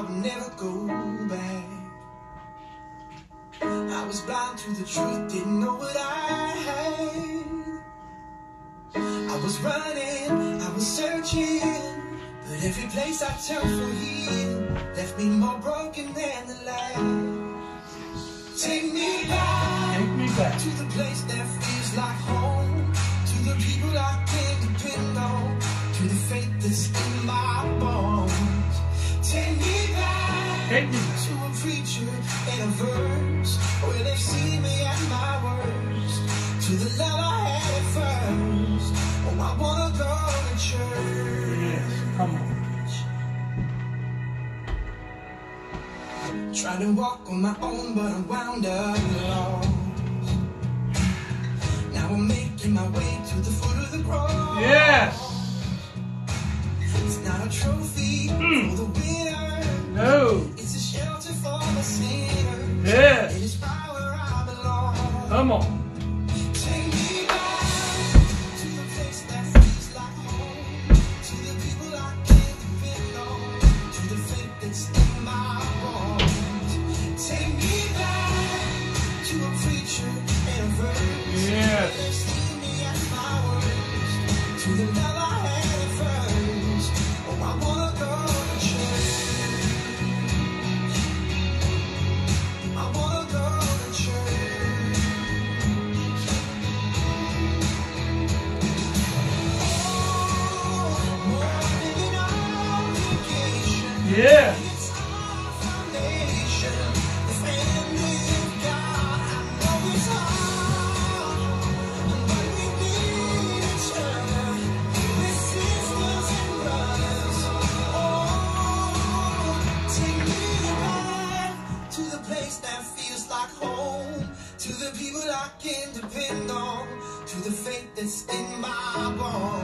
I would never go back. I was blind to the truth, didn't know what I had. I was running, I was searching, but every place I turned for healing left me more broken than the last. Take me back, Take me back. to the place that feels like home, to the people I can depend on, to the faith that's in my back Take me back. to a preacher in a verse where they see me at my worst. To the love I had at first. Oh, I wanna go to church. Yes, come on. Trying to walk on my own, but I'm wound up lost. Now I'm making my way to the foot of the cross. Yes. It's not a trophy Mm. for the winner. No. It's a shelter for the sinner. Yes. It is power I belong. Come on. Home, to the people I can depend on, to the faith that's in my bones.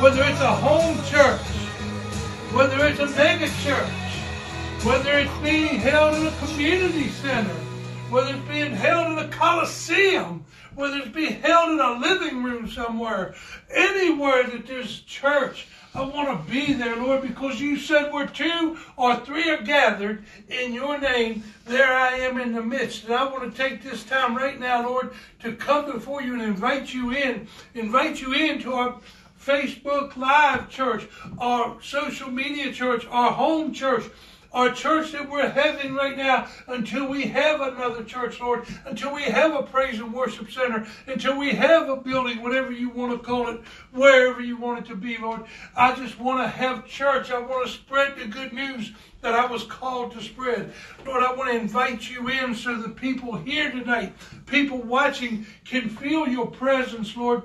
Whether it's a home church, whether it's a mega church, whether it's being held in a community center, whether it's being held in a coliseum, whether it's being held in a living room somewhere, anywhere that there's church, I want to be there, Lord, because you said where two or three are gathered in your name, there I am in the midst. And I want to take this time right now, Lord, to come before you and invite you in, invite you into our Facebook Live church, our social media church, our home church, our church that we're having right now until we have another church, Lord, until we have a praise and worship center, until we have a building, whatever you want to call it, wherever you want it to be, Lord. I just want to have church. I want to spread the good news that I was called to spread. Lord, I want to invite you in so the people here tonight, people watching, can feel your presence, Lord.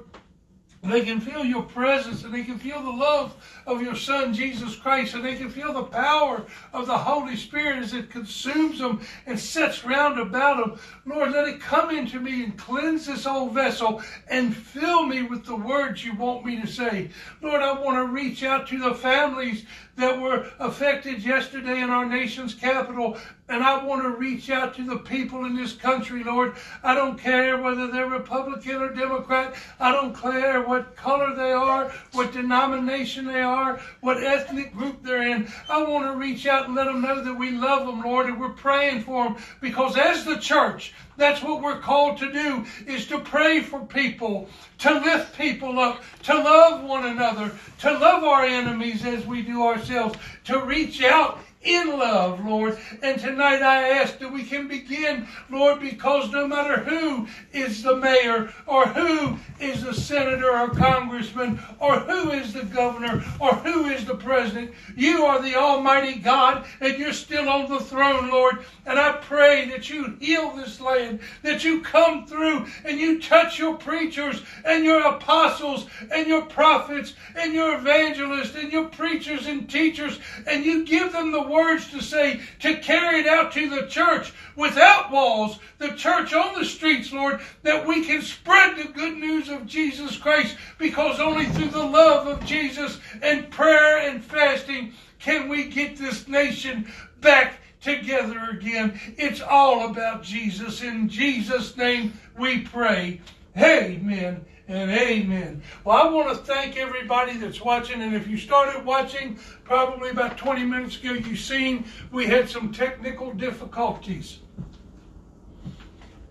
They can feel your presence and they can feel the love of your Son, Jesus Christ, and they can feel the power of the Holy Spirit as it consumes them and sets round about them. Lord, let it come into me and cleanse this old vessel and fill me with the words you want me to say. Lord, I want to reach out to the families that were affected yesterday in our nation's capital. And I want to reach out to the people in this country, Lord. I don't care whether they're Republican or Democrat. I don't care what color they are, what denomination they are, what ethnic group they're in. I want to reach out and let them know that we love them, Lord, and we're praying for them. Because as the church, that's what we're called to do, is to pray for people, to lift people up, to love one another, to love our enemies as we do ourselves, to reach out in love, Lord. And tonight I ask that we can begin, Lord, because no matter who is the mayor or who is the senator or congressman or who is the governor or who is the president, you are the Almighty God and you're still on the throne, Lord. And I pray that you heal this land, that you come through and you touch your preachers and your apostles and your prophets and your evangelists and your preachers and teachers and you give them the words to say, to carry it out to the church without walls, the church on the streets, Lord, that we can spread the good news of Jesus Christ because only through the love of Jesus and prayer and fasting can we get this nation back together again. It's all about Jesus. In Jesus' name we pray. Amen and amen. Well, I want to thank everybody that's watching. And if you started watching probably about 20 minutes ago, you've seen we had some technical difficulties.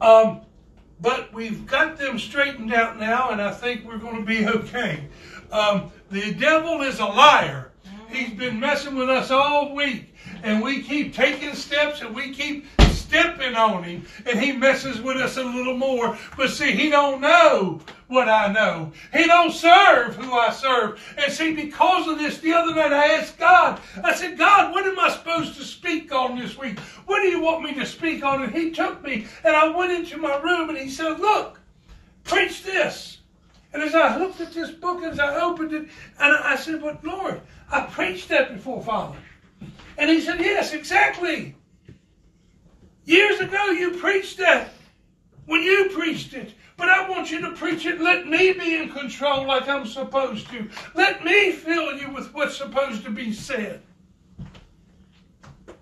Um, but we've got them straightened out now, and I think we're going to be okay. Um, the devil is a liar. He's been messing with us all week, and we keep taking steps and we keep stepping on him, and he messes with us a little more. But see, he don't know what I know. He don't serve who I serve. And see, because of this, the other night I asked God, I said, God, what am I supposed to speak on this week? What do you want me to speak on? And he took me, and I went into my room, and he said, look, preach this. And as I looked at this book, as I opened it, and I said, but Lord, I preached that before, Father. And he said, yes, exactly. Years ago, you preached that when you preached it. But I want you to preach it. Let me be in control like I'm supposed to. Let me fill you with what's supposed to be said.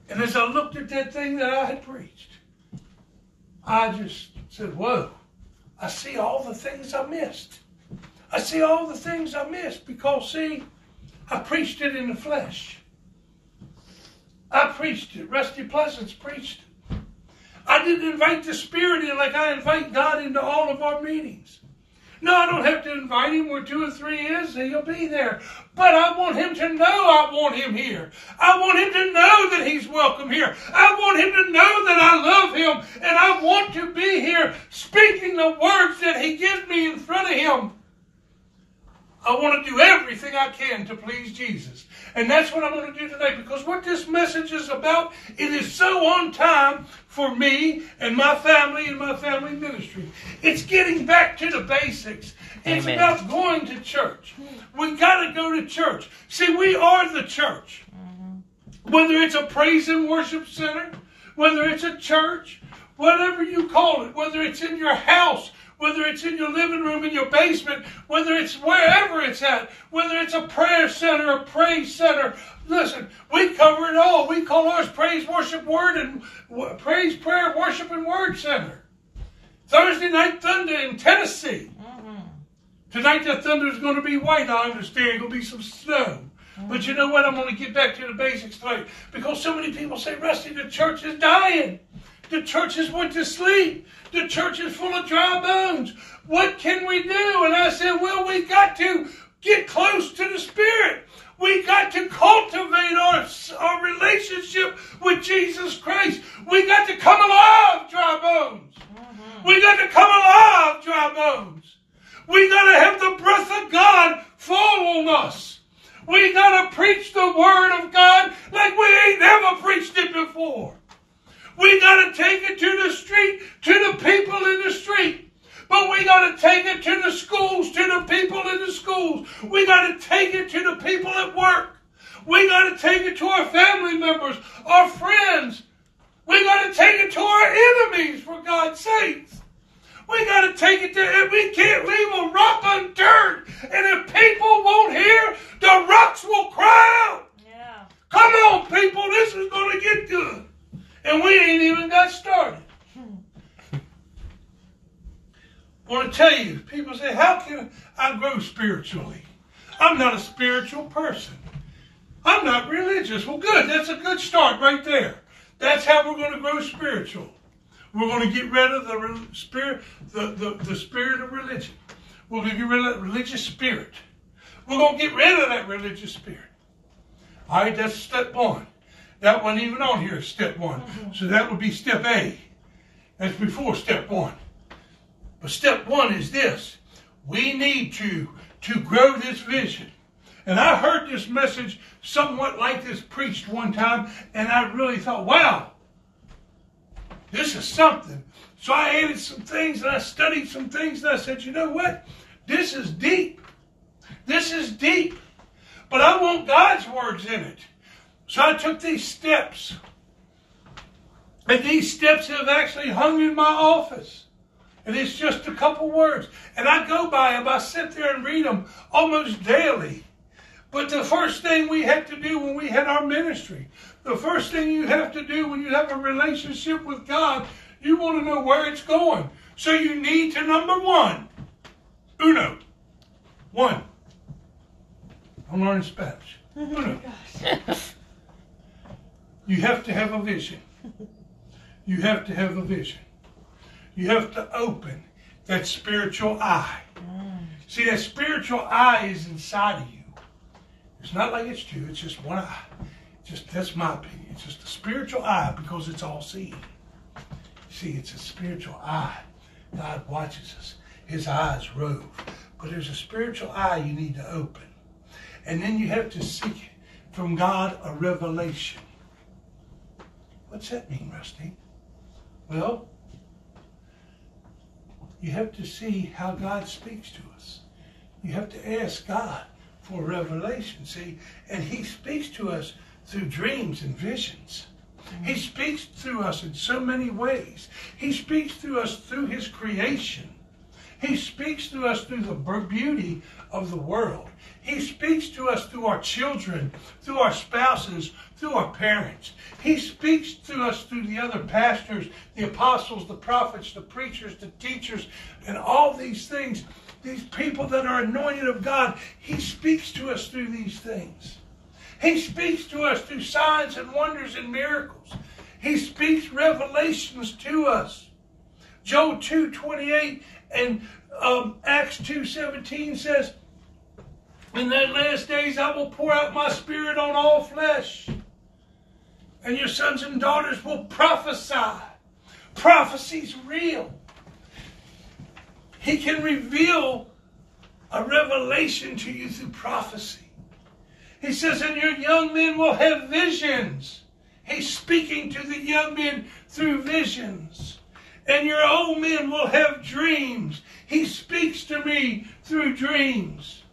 And as I looked at that thing that I had preached, I just said, Whoa, I see all the things I missed. I see all the things I missed because, see, I preached it in the flesh. I preached it. Rusty Pleasants preached it. I didn't invite the Spirit in like I invite God into all of our meetings. No, I don't have to invite him where two or three is, he'll be there. But I want him to know I want him here. I want him to know that he's welcome here. I want him to know that I love him and I want to be here speaking the words that he gives me in front of him. I want to do everything I can to please Jesus. And that's what I'm going to do today because what this message is about, it is so on time for me and my family and my family ministry. It's getting back to the basics. It's Amen. about going to church. We got to go to church. See, we are the church. Mm-hmm. Whether it's a praise and worship center, whether it's a church, whatever you call it, whether it's in your house, whether it's in your living room, in your basement, whether it's wherever it's at, whether it's a prayer center, a praise center. Listen, we cover it all. We call ours Praise, Worship, Word, and Praise, Prayer, Worship, and Word Center. Thursday night thunder in Tennessee. Mm-hmm. Tonight the thunder is going to be white. I understand. Going to be some snow. Mm-hmm. But you know what? I'm going to get back to the basics tonight because so many people say, Rusty, the church is dying. The churches went to sleep. The church is full of dry bones. What can we do? And I said, well, we got to get close to the Spirit. We got to cultivate our, our relationship with Jesus Christ. We got to come alive, dry bones. Mm-hmm. We got to come alive, dry bones. We got to have the breath of God fall on us. We got to preach the Word of God like we ain't never preached it before. We got to take it to the street, to the people in the street. But we got to take it to the schools, to the people in the schools. We got to take it to the people at work. We got to take it to our family members, our friends. We got to take it to our enemies, for God's sakes. We got to take it to, we can't leave a rock unturned. And if people won't hear, the rocks will cry out. Yeah. Come on, people, this is going to get good. And we ain't even got started. I want to tell you, people say, how can I grow spiritually? I'm not a spiritual person. I'm not religious. Well, good. That's a good start right there. That's how we're going to grow spiritual. We're going to get rid of the spirit, the, the, the spirit of religion. We're going to get rid of that religious spirit. We're going to get rid of that religious spirit. All right, that's step one. That wasn't even on here, step one. Mm-hmm. So that would be step A. That's before step one. But step one is this. We need to, to grow this vision. And I heard this message somewhat like this preached one time, and I really thought, wow, this is something. So I added some things and I studied some things and I said, you know what? This is deep. This is deep. But I want God's words in it. So I took these steps. And these steps have actually hung in my office. And it's just a couple words. And I go by them, I sit there and read them almost daily. But the first thing we had to do when we had our ministry, the first thing you have to do when you have a relationship with God, you want to know where it's going. So you need to, number one, uno, one. I'm learning Spanish. Oh uno. you have to have a vision. You have to have a vision. You have to open that spiritual eye. See, that spiritual eye is inside of you. It's not like it's two, it's just one eye. Just that's my opinion. It's just a spiritual eye because it's all seeing. See, it's a spiritual eye. God watches us. His eyes rove. But there's a spiritual eye you need to open. And then you have to seek from God a revelation. What's that mean, Rusty? Well, you have to see how God speaks to us. You have to ask God for revelation, see? And He speaks to us through dreams and visions. He mm-hmm. speaks through us in so many ways. He speaks through us through His creation. He speaks to us through the beauty of the world. He speaks to us through our children, through our spouses, through our parents. He speaks to us through the other pastors, the apostles, the prophets, the preachers, the teachers, and all these things. These people that are anointed of God, He speaks to us through these things. He speaks to us through signs and wonders and miracles. He speaks revelations to us. Joel 2 28 and um, Acts 2 17 says, In that last days I will pour out my spirit on all flesh, and your sons and daughters will prophesy. Prophecy's real. He can reveal a revelation to you through prophecy. He says, and your young men will have visions. He's speaking to the young men through visions. And your old men will have dreams. He speaks to me through dreams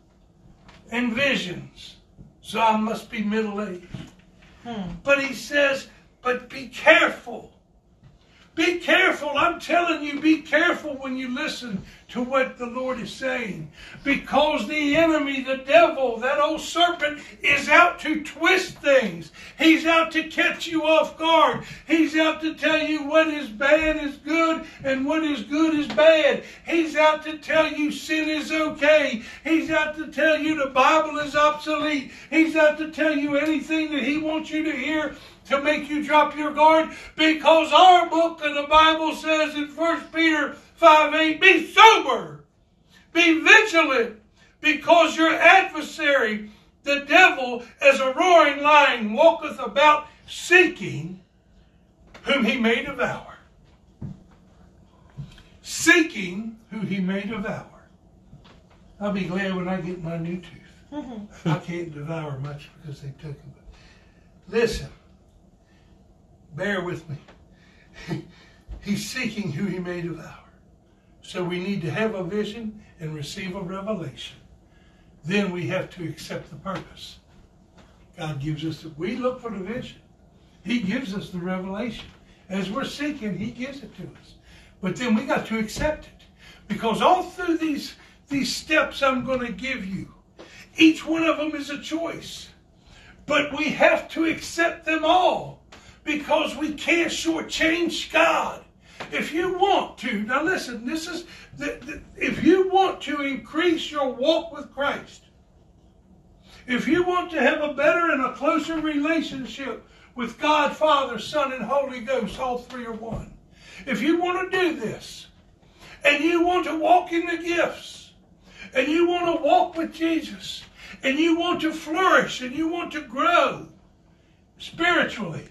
and visions. So I must be middle aged. Hmm. But he says, but be careful be careful. I'm telling you, be careful when you listen to what the Lord is saying. Because the enemy, the devil, that old serpent, is out to twist things. He's out to catch you off guard. He's out to tell you what is bad is good and what is good is bad. He's out to tell you sin is okay. He's out to tell you the Bible is obsolete. He's out to tell you anything that he wants you to hear to make you drop your guard? Because our book of the Bible says in 1 Peter 5 8, be sober, be vigilant, because your adversary, the devil, as a roaring lion, walketh about seeking whom he may devour. Seeking who he may devour. I'll be glad when I get my new tooth. Mm-hmm. I can't devour much because they took it. Listen, Bear with me. He's seeking who he may devour. So we need to have a vision and receive a revelation. Then we have to accept the purpose. God gives us, we look for the vision. He gives us the revelation. As we're seeking, he gives it to us. But then we got to accept it. Because all through these, these steps I'm going to give you, each one of them is a choice. But we have to accept them all because we can't shortchange God. If you want to, now listen, this is, if you want to increase your walk with Christ, if you want to have a better and a closer relationship with God, Father, Son, and Holy Ghost, all three are one. If you want to do this, and you want to walk in the gifts, and you want to walk with Jesus, and you want to flourish, and you want to grow spiritually,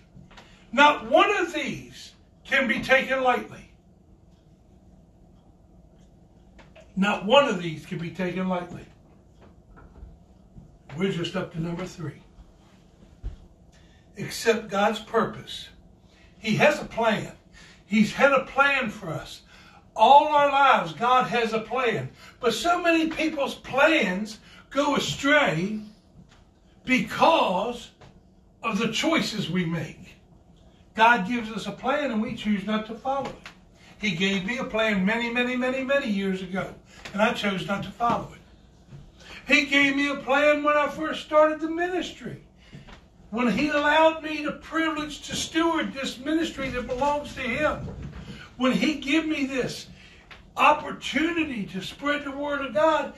not one of these can be taken lightly. Not one of these can be taken lightly. We're just up to number three. Accept God's purpose. He has a plan. He's had a plan for us. All our lives, God has a plan. But so many people's plans go astray because of the choices we make. God gives us a plan and we choose not to follow it. He gave me a plan many, many, many, many years ago, and I chose not to follow it. He gave me a plan when I first started the ministry. When He allowed me the privilege to steward this ministry that belongs to Him. When He gave me this opportunity to spread the Word of God,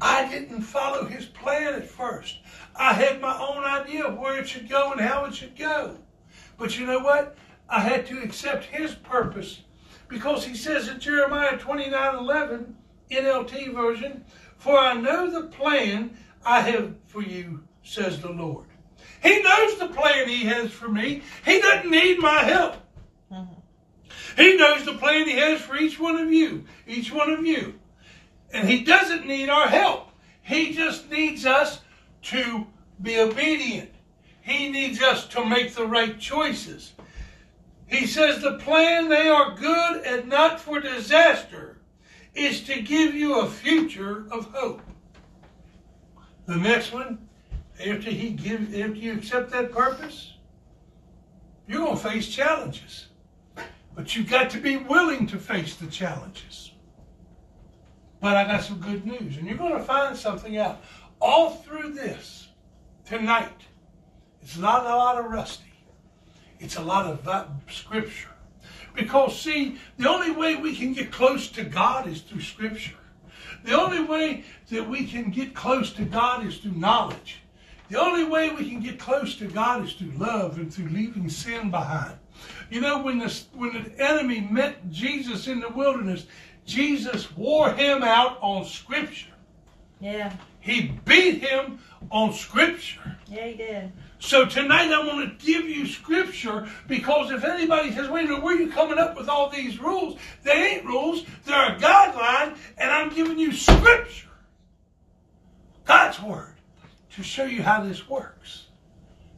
I didn't follow His plan at first. I had my own idea of where it should go and how it should go. But you know what? I had to accept His purpose because He says in Jeremiah 29 11, NLT version, For I know the plan I have for you, says the Lord. He knows the plan He has for me. He doesn't need my help. Mm-hmm. He knows the plan He has for each one of you, each one of you. And He doesn't need our help. He just needs us to be obedient. He needs us to make the right choices. He says the plan they are good and not for disaster is to give you a future of hope. The next one, after he give, after you accept that purpose, you're going to face challenges. But you've got to be willing to face the challenges. But I got some good news, and you're going to find something out. All through this, tonight, it's not a lot of rusty. It's a lot of uh, scripture. Because, see, the only way we can get close to God is through scripture. The only way that we can get close to God is through knowledge. The only way we can get close to God is through love and through leaving sin behind. You know, when the, when the enemy met Jesus in the wilderness, Jesus wore him out on Scripture. Yeah. He beat him on Scripture. Yeah, he did. So tonight I want to give you Scripture because if anybody says, wait a minute, where are you coming up with all these rules? They ain't rules. They're a guideline, and I'm giving you Scripture. God's Word to show you how this works,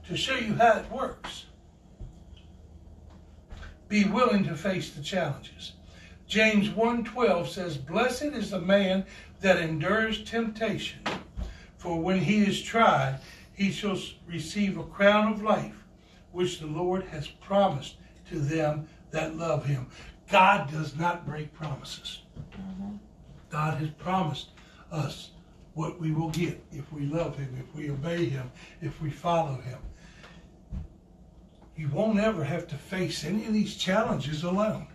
to show you how it works. Be willing to face the challenges. James 1:12 says, "Blessed is the man that endures temptation, for when he is tried, he shall receive a crown of life, which the Lord has promised to them that love him." God does not break promises. Mm-hmm. God has promised us what we will get if we love him, if we obey him, if we follow him. You won't ever have to face any of these challenges alone.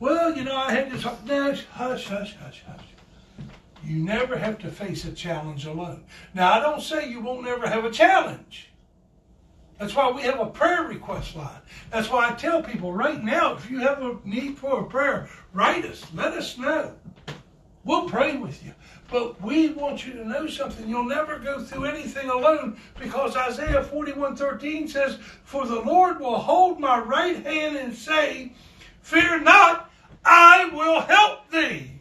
Well, you know, I had this, no, hush, hush, hush, hush. You never have to face a challenge alone. Now, I don't say you won't ever have a challenge. That's why we have a prayer request line. That's why I tell people right now, if you have a need for a prayer, write us. Let us know. We'll pray with you. But we want you to know something. You'll never go through anything alone because Isaiah 41:13 says, "For the Lord will hold my right hand and say, Fear not, I will help thee."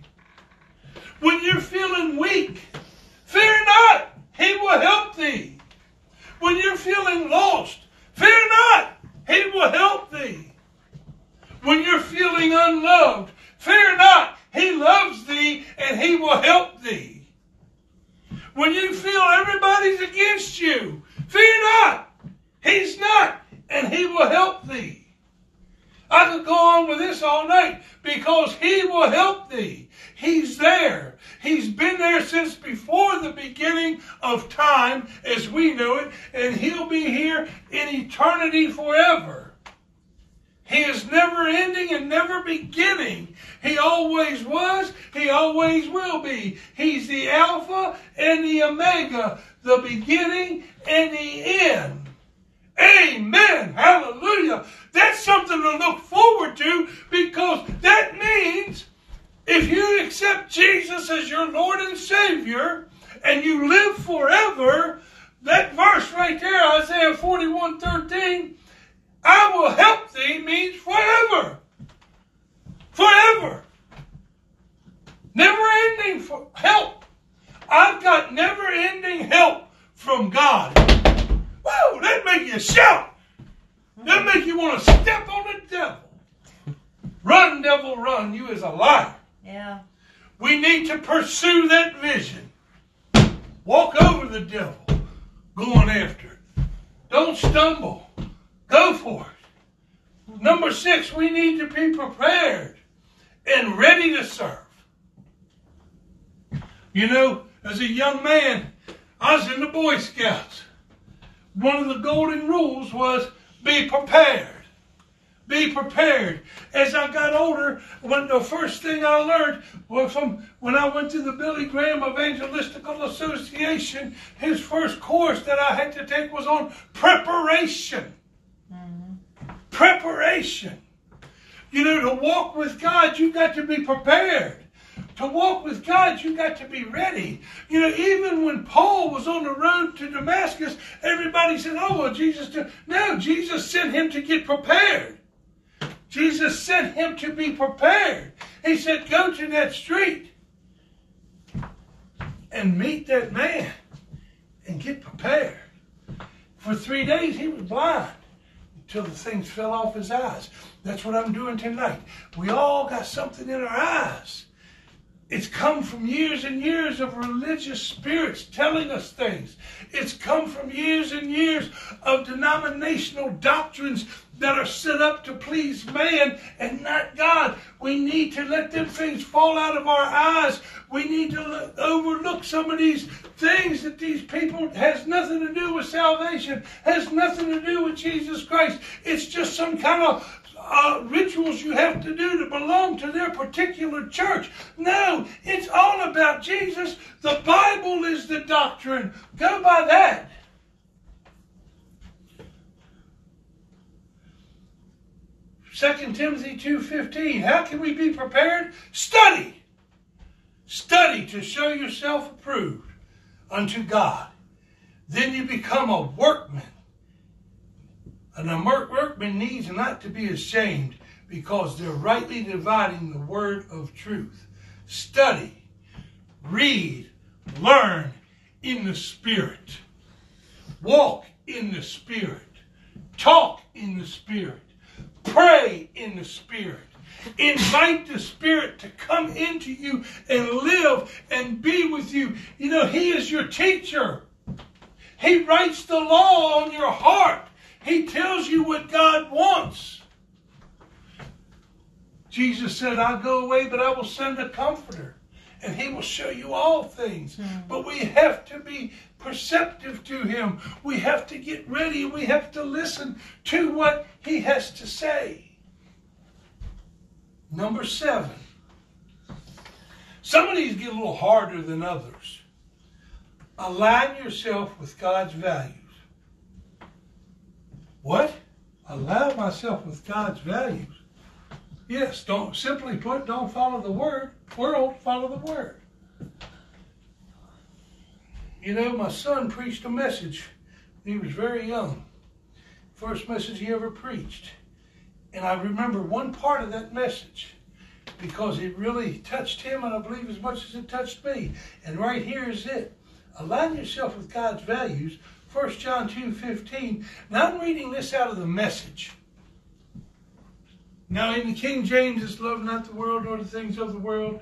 When you're feeling weak, fear not, he will help thee. When you're feeling lost, fear not, he will help thee. When you're feeling unloved, fear not, he loves thee and He will help thee. When you feel everybody's against you, fear not. He's not, and He will help thee. I could go on with this all night because He will help thee. He's there. He's been there since before the beginning of time as we know it, and He'll be here in eternity forever. He is never ending and never beginning. He always was, He always will be. He's the Alpha and the Omega, the beginning and the end. Amen. Hallelujah. That's something to look forward to because that means if you accept Jesus as your Lord and Savior and you live forever, that verse right there, Isaiah 41 13, I will help thee means forever. Forever. Never ending for help. I've got never ending help from God. Whoa, that make you shout. That make you want to step on the devil. Run, devil, run. You is a liar. Yeah. We need to pursue that vision. Walk over the devil, going after it. Don't stumble. Go for it. Number six, we need to be prepared and ready to serve. You know, as a young man, I was in the Boy Scouts. One of the golden rules was be prepared. Be prepared. As I got older, when the first thing I learned was from when I went to the Billy Graham Evangelistical Association, his first course that I had to take was on preparation. Mm-hmm. Preparation. You know, to walk with God, you've got to be prepared. To walk with God, you got to be ready. You know, even when Paul was on the road to Damascus, everybody said, Oh, well, Jesus did. No, Jesus sent him to get prepared. Jesus sent him to be prepared. He said, Go to that street and meet that man and get prepared. For three days, he was blind until the things fell off his eyes. That's what I'm doing tonight. We all got something in our eyes it's come from years and years of religious spirits telling us things. It's come from years and years of denominational doctrines that are set up to please man and not God. We need to let them things fall out of our eyes. We need to overlook some of these things that these people has nothing to do with salvation, has nothing to do with Jesus Christ. It's just some kind of uh, rituals you have to do to belong to their particular church. No, it's all about Jesus. The Bible is the doctrine. Go by that. Second Timothy 2.15. How can we be prepared? Study. Study to show yourself approved unto God. Then you become a workman and a workman needs not to be ashamed because they're rightly dividing the word of truth. Study, read, learn in the Spirit. Walk in the Spirit. Talk in the Spirit. Pray in the Spirit. Invite the Spirit to come into you and live and be with you. You know, He is your teacher. He writes the law on your heart. He tells you what God wants. Jesus said, I'll go away, but I will send a comforter, and he will show you all things. Mm. But we have to be perceptive to him. We have to get ready. We have to listen to what he has to say. Number seven. Some of these get a little harder than others. Align yourself with God's values. What? Align myself with God's values. Yes, don't simply put, don't follow the word. World, follow the word. You know, my son preached a message. He was very young. First message he ever preached. And I remember one part of that message because it really touched him, and I believe as much as it touched me. And right here is it. Align yourself with God's values 1 John 2 15. Now I'm reading this out of the message. Now in the King James, it's love not the world nor the things of the world.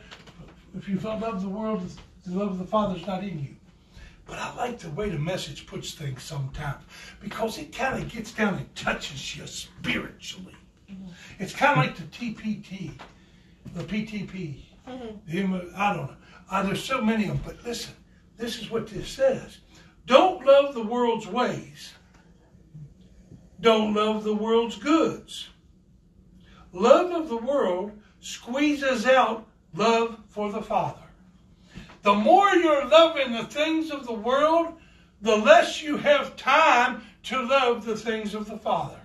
If you love the world, the love of the Father is not in you. But I like the way the message puts things sometimes because it kind of gets down and touches you spiritually. Mm-hmm. It's kind of like the TPT, the PTP. Mm-hmm. The, I don't know. Uh, there's so many of them, but listen, this is what this says. Don't love the world's ways. Don't love the world's goods. Love of the world squeezes out love for the Father. The more you're loving the things of the world, the less you have time to love the things of the Father.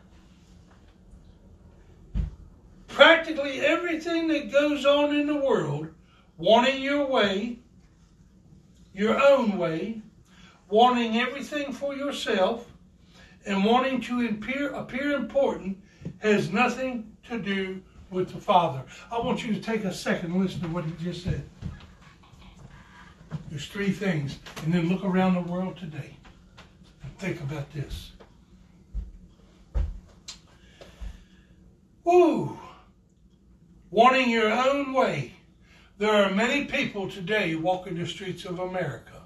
Practically everything that goes on in the world, wanting your way, your own way, wanting everything for yourself and wanting to appear, appear important has nothing to do with the Father. I want you to take a second and listen to what he just said. There's three things, and then look around the world today and think about this. Ooh, wanting your own way. There are many people today walking the streets of America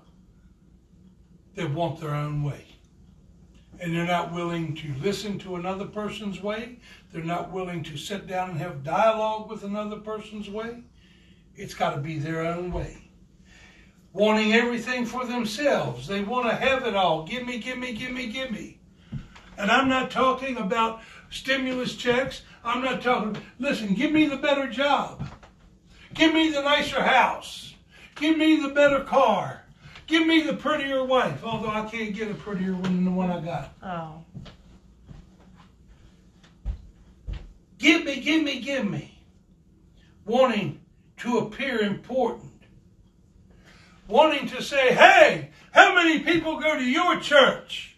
that want their own way. and they're not willing to listen to another person's way. They're not willing to sit down and have dialogue with another person's way. It's got to be their own way. Wanting everything for themselves. They want to have it all. Give me, give me, give me, give me. And I'm not talking about stimulus checks. I'm not talking, listen, give me the better job. Give me the nicer house. Give me the better car. Give me the prettier wife, although I can't get a prettier one than the one I got. Oh. Give me, give me, give me. Wanting to appear important. Wanting to say, hey, how many people go to your church?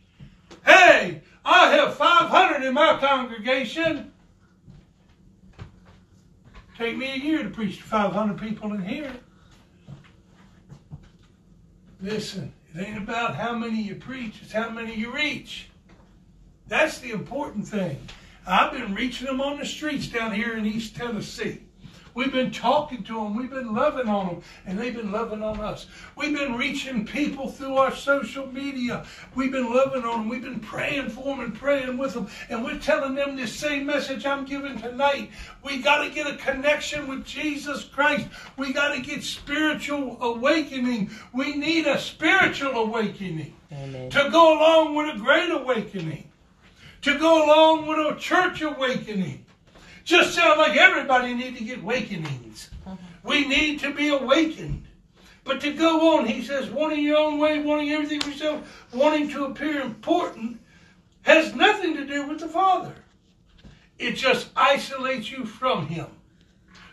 Hey, I have 500 in my congregation. Take me a year to preach to 500 people in here. Listen, it ain't about how many you preach, it's how many you reach. That's the important thing. I've been reaching them on the streets down here in East Tennessee. We've been talking to them. We've been loving on them. And they've been loving on us. We've been reaching people through our social media. We've been loving on them. We've been praying for them and praying with them. And we're telling them this same message I'm giving tonight. We got to get a connection with Jesus Christ. We got to get spiritual awakening. We need a spiritual awakening Amen. to go along with a great awakening, to go along with a church awakening. Just sound like everybody need to get awakenings. Mm-hmm. We need to be awakened. But to go on, he says, wanting your own way, wanting everything for yourself, wanting to appear important, has nothing to do with the Father. It just isolates you from Him.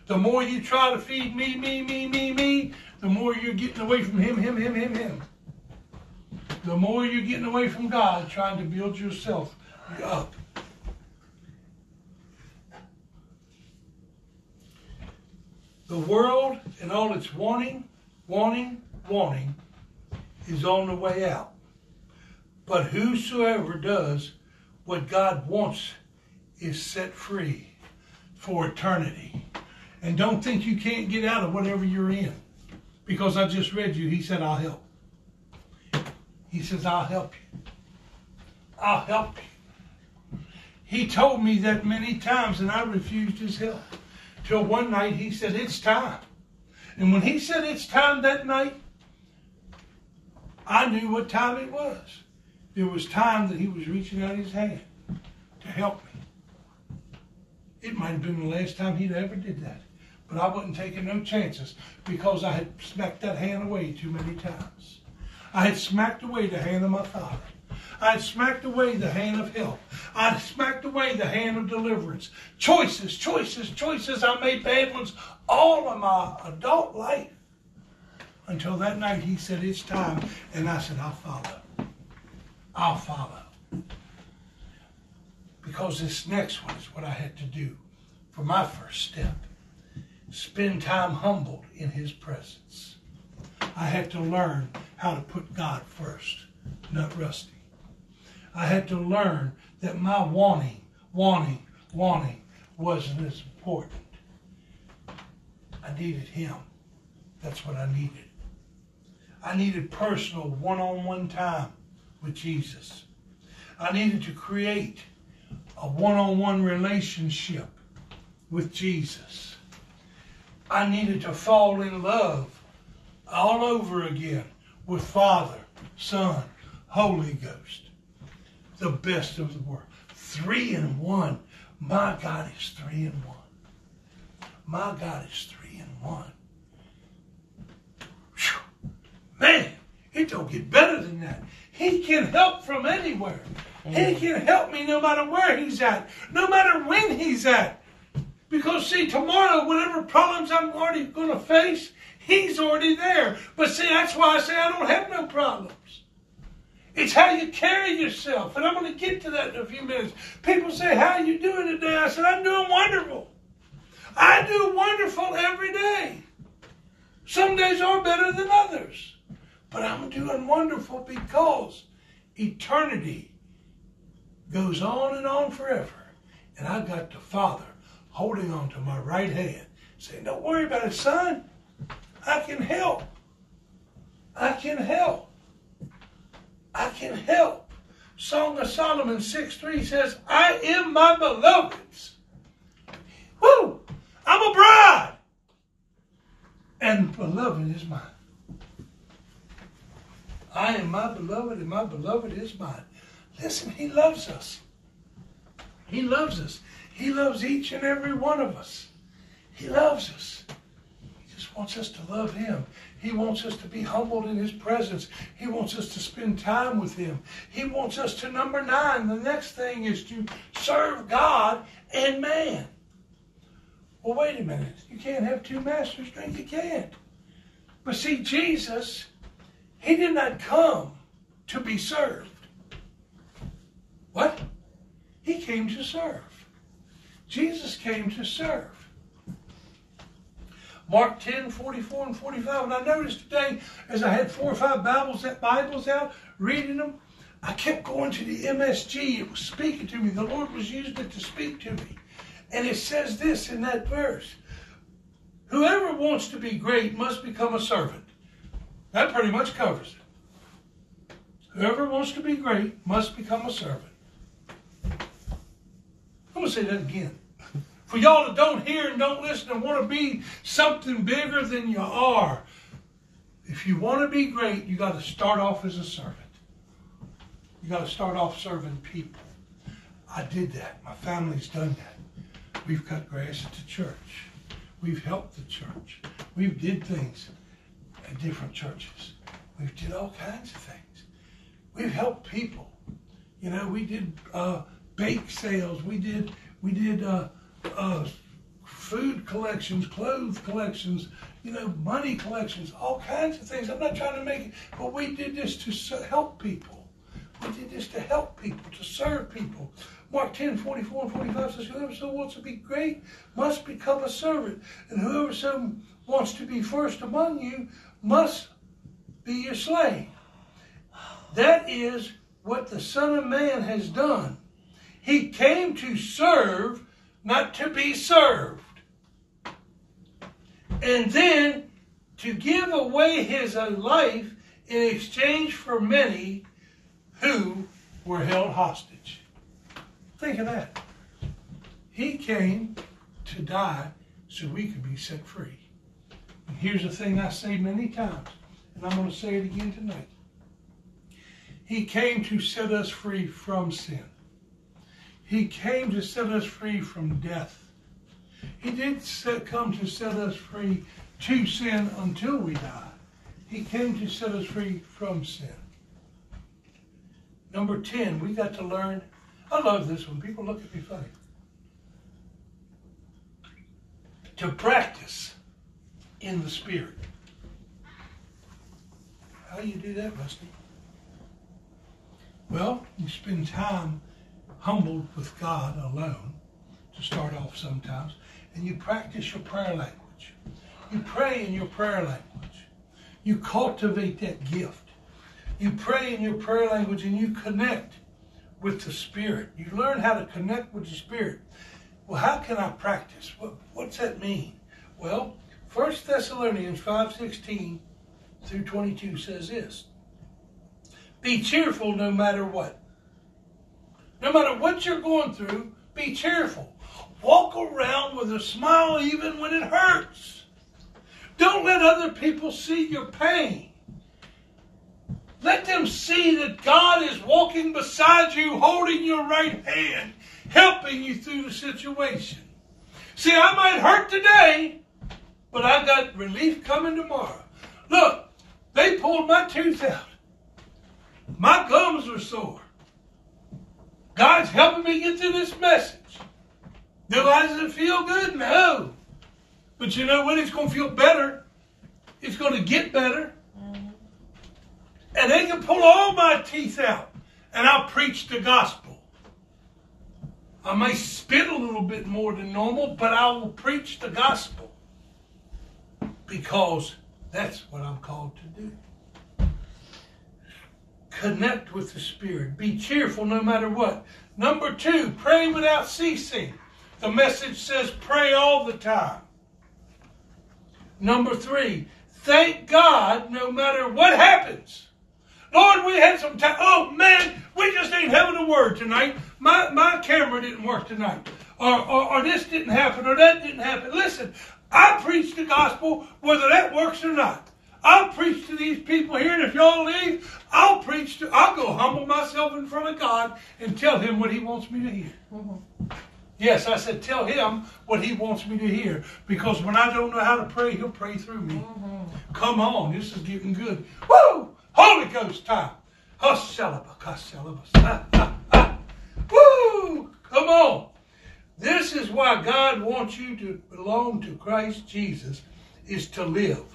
The more you try to feed me, me, me, me, me, the more you're getting away from Him, Him, Him, Him, Him. The more you're getting away from God, trying to build yourself up. The world and all its wanting, wanting, wanting is on the way out. But whosoever does what God wants is set free for eternity. And don't think you can't get out of whatever you're in. Because I just read you, he said, I'll help. He says, I'll help you. I'll help you. He told me that many times and I refused his help. Till one night he said, It's time. And when he said it's time that night, I knew what time it was. It was time that he was reaching out his hand to help me. It might have been the last time he'd ever did that. But I wasn't taking no chances because I had smacked that hand away too many times. I had smacked away the hand of my father. I smacked away the hand of help. I smacked away the hand of deliverance. Choices, choices, choices. I made bad ones all of my adult life. Until that night he said, It's time. And I said, I'll follow. I'll follow. Because this next one is what I had to do for my first step. Spend time humbled in his presence. I had to learn how to put God first, not Rusty. I had to learn that my wanting, wanting, wanting wasn't as important. I needed him. That's what I needed. I needed personal one on one time with Jesus. I needed to create a one on one relationship with Jesus. I needed to fall in love all over again with Father, Son, Holy Ghost. The best of the world. Three in one. My God is three in one. My God is three in one. Whew. Man, it don't get better than that. He can help from anywhere. He can help me no matter where he's at, no matter when he's at. Because see, tomorrow, whatever problems I'm already going to face, he's already there. But see, that's why I say I don't have no problems. It's how you carry yourself. And I'm going to get to that in a few minutes. People say, How are you doing today? I said, I'm doing wonderful. I do wonderful every day. Some days are better than others. But I'm doing wonderful because eternity goes on and on forever. And I've got the Father holding on to my right hand, saying, Don't worry about it, son. I can help. I can help. I can help. Song of Solomon 6 3 says, I am my beloved's. Woo! I'm a bride. And beloved is mine. I am my beloved, and my beloved is mine. Listen, he loves us. He loves us. He loves each and every one of us. He loves us. He just wants us to love him. He wants us to be humbled in his presence. He wants us to spend time with him. He wants us to, number nine, the next thing is to serve God and man. Well, wait a minute. You can't have two masters. No, you can't. But see, Jesus, he did not come to be served. What? He came to serve. Jesus came to serve. Mark 10, 44 and 45. And I noticed today, as I had four or five Bibles, Bibles out, reading them, I kept going to the MSG. It was speaking to me. The Lord was using it to speak to me. And it says this in that verse Whoever wants to be great must become a servant. That pretty much covers it. Whoever wants to be great must become a servant. I'm going to say that again. For y'all that don't hear and don't listen and want to be something bigger than you are, if you want to be great, you got to start off as a servant. You got to start off serving people. I did that. My family's done that. We've cut grass at the church. We've helped the church. We've did things at different churches. We've did all kinds of things. We've helped people. You know, we did uh, bake sales. We did we did uh, uh, food collections, clothes collections, you know, money collections, all kinds of things. I'm not trying to make it, but we did this to help people. We did this to help people, to serve people. Mark 10, 44 and 45 says, Whoever so wants to be great must become a servant. And whoever so wants to be first among you must be your slave. That is what the Son of Man has done. He came to serve not to be served. And then to give away his life in exchange for many who were held hostage. Think of that. He came to die so we could be set free. And here's the thing I say many times, and I'm going to say it again tonight. He came to set us free from sin. He came to set us free from death. He did set, come to set us free to sin until we die. He came to set us free from sin. Number 10, we got to learn. I love this one. People look at me funny. To practice in the Spirit. How do you do that, Rusty? Well, you spend time humbled with God alone to start off sometimes, and you practice your prayer language. You pray in your prayer language. You cultivate that gift. You pray in your prayer language and you connect with the Spirit. You learn how to connect with the Spirit. Well, how can I practice? What, what's that mean? Well, 1 Thessalonians 5.16 through 22 says this. Be cheerful no matter what. No matter what you're going through, be cheerful. Walk around with a smile even when it hurts. Don't let other people see your pain. Let them see that God is walking beside you, holding your right hand, helping you through the situation. See, I might hurt today, but I've got relief coming tomorrow. Look, they pulled my tooth out. My gums were sore. God's helping me get through this message. Do I does it feel good? No. But you know what? It's going to feel better. It's going to get better. And they can pull all my teeth out and I'll preach the gospel. I may spit a little bit more than normal, but I will preach the gospel because that's what I'm called to do. Connect with the Spirit. Be cheerful no matter what. Number two, pray without ceasing. The message says pray all the time. Number three, thank God no matter what happens. Lord, we had some time. Oh man, we just ain't having a word tonight. My my camera didn't work tonight. Or, or, or this didn't happen, or that didn't happen. Listen, I preach the gospel whether that works or not. I'll preach to these people here, and if y'all leave, I'll preach to, I'll go humble myself in front of God and tell him what he wants me to hear. Mm-hmm. Yes, I said, tell him what he wants me to hear. Because when I don't know how to pray, he'll pray through me. Mm-hmm. Come on, this is getting good. Woo! Holy Ghost time. Woo! Come on. This is why God wants you to belong to Christ Jesus, is to live.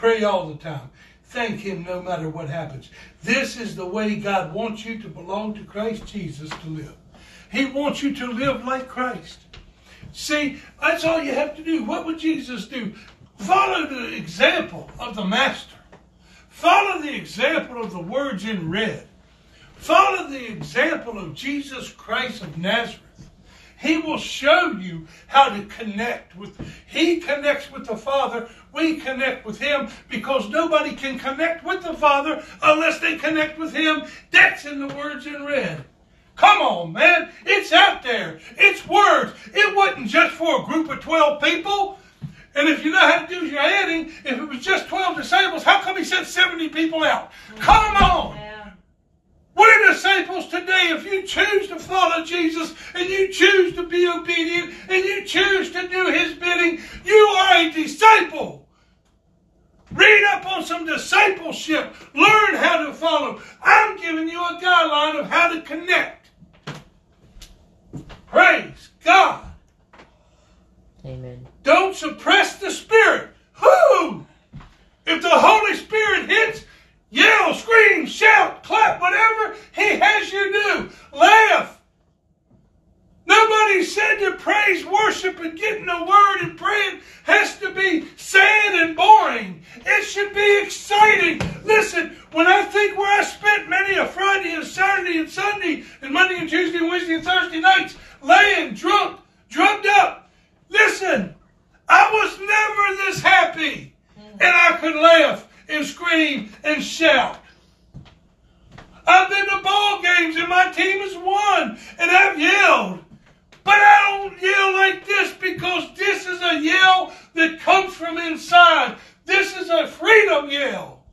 Pray all the time. Thank Him no matter what happens. This is the way God wants you to belong to Christ Jesus to live. He wants you to live like Christ. See, that's all you have to do. What would Jesus do? Follow the example of the Master. Follow the example of the words in red. Follow the example of Jesus Christ of Nazareth. He will show you how to connect with. He connects with the Father. We connect with Him because nobody can connect with the Father unless they connect with Him. That's in the words in red. Come on, man. It's out there. It's words. It wasn't just for a group of 12 people. And if you know how to do your adding, if it was just 12 disciples, how come he sent 70 people out? Come on. We're disciples today. If you choose to follow Jesus and you choose to be obedient and you choose to do his bidding, you are a disciple. Read up on some discipleship. Learn how to follow. I'm giving you a guideline of how to connect. Praise God. Amen. Don't suppress the Spirit. Who? If the Holy Spirit hits, yell, scream, shout, clap, whatever He has you do. Laugh. Nobody said to praise, worship, and getting the word and praying has to be sad and boring. It should be exciting. Listen, when I think where I spent many a Friday and Saturday and Sunday and Monday and Tuesday and Wednesday and Thursday nights laying drunk, drugged up, listen, I was never this happy. And I could laugh and scream and shout. I've been to ball games and my team has won and I've yelled. But I don't yell like this because this is a yell that comes from inside. This is a freedom yell.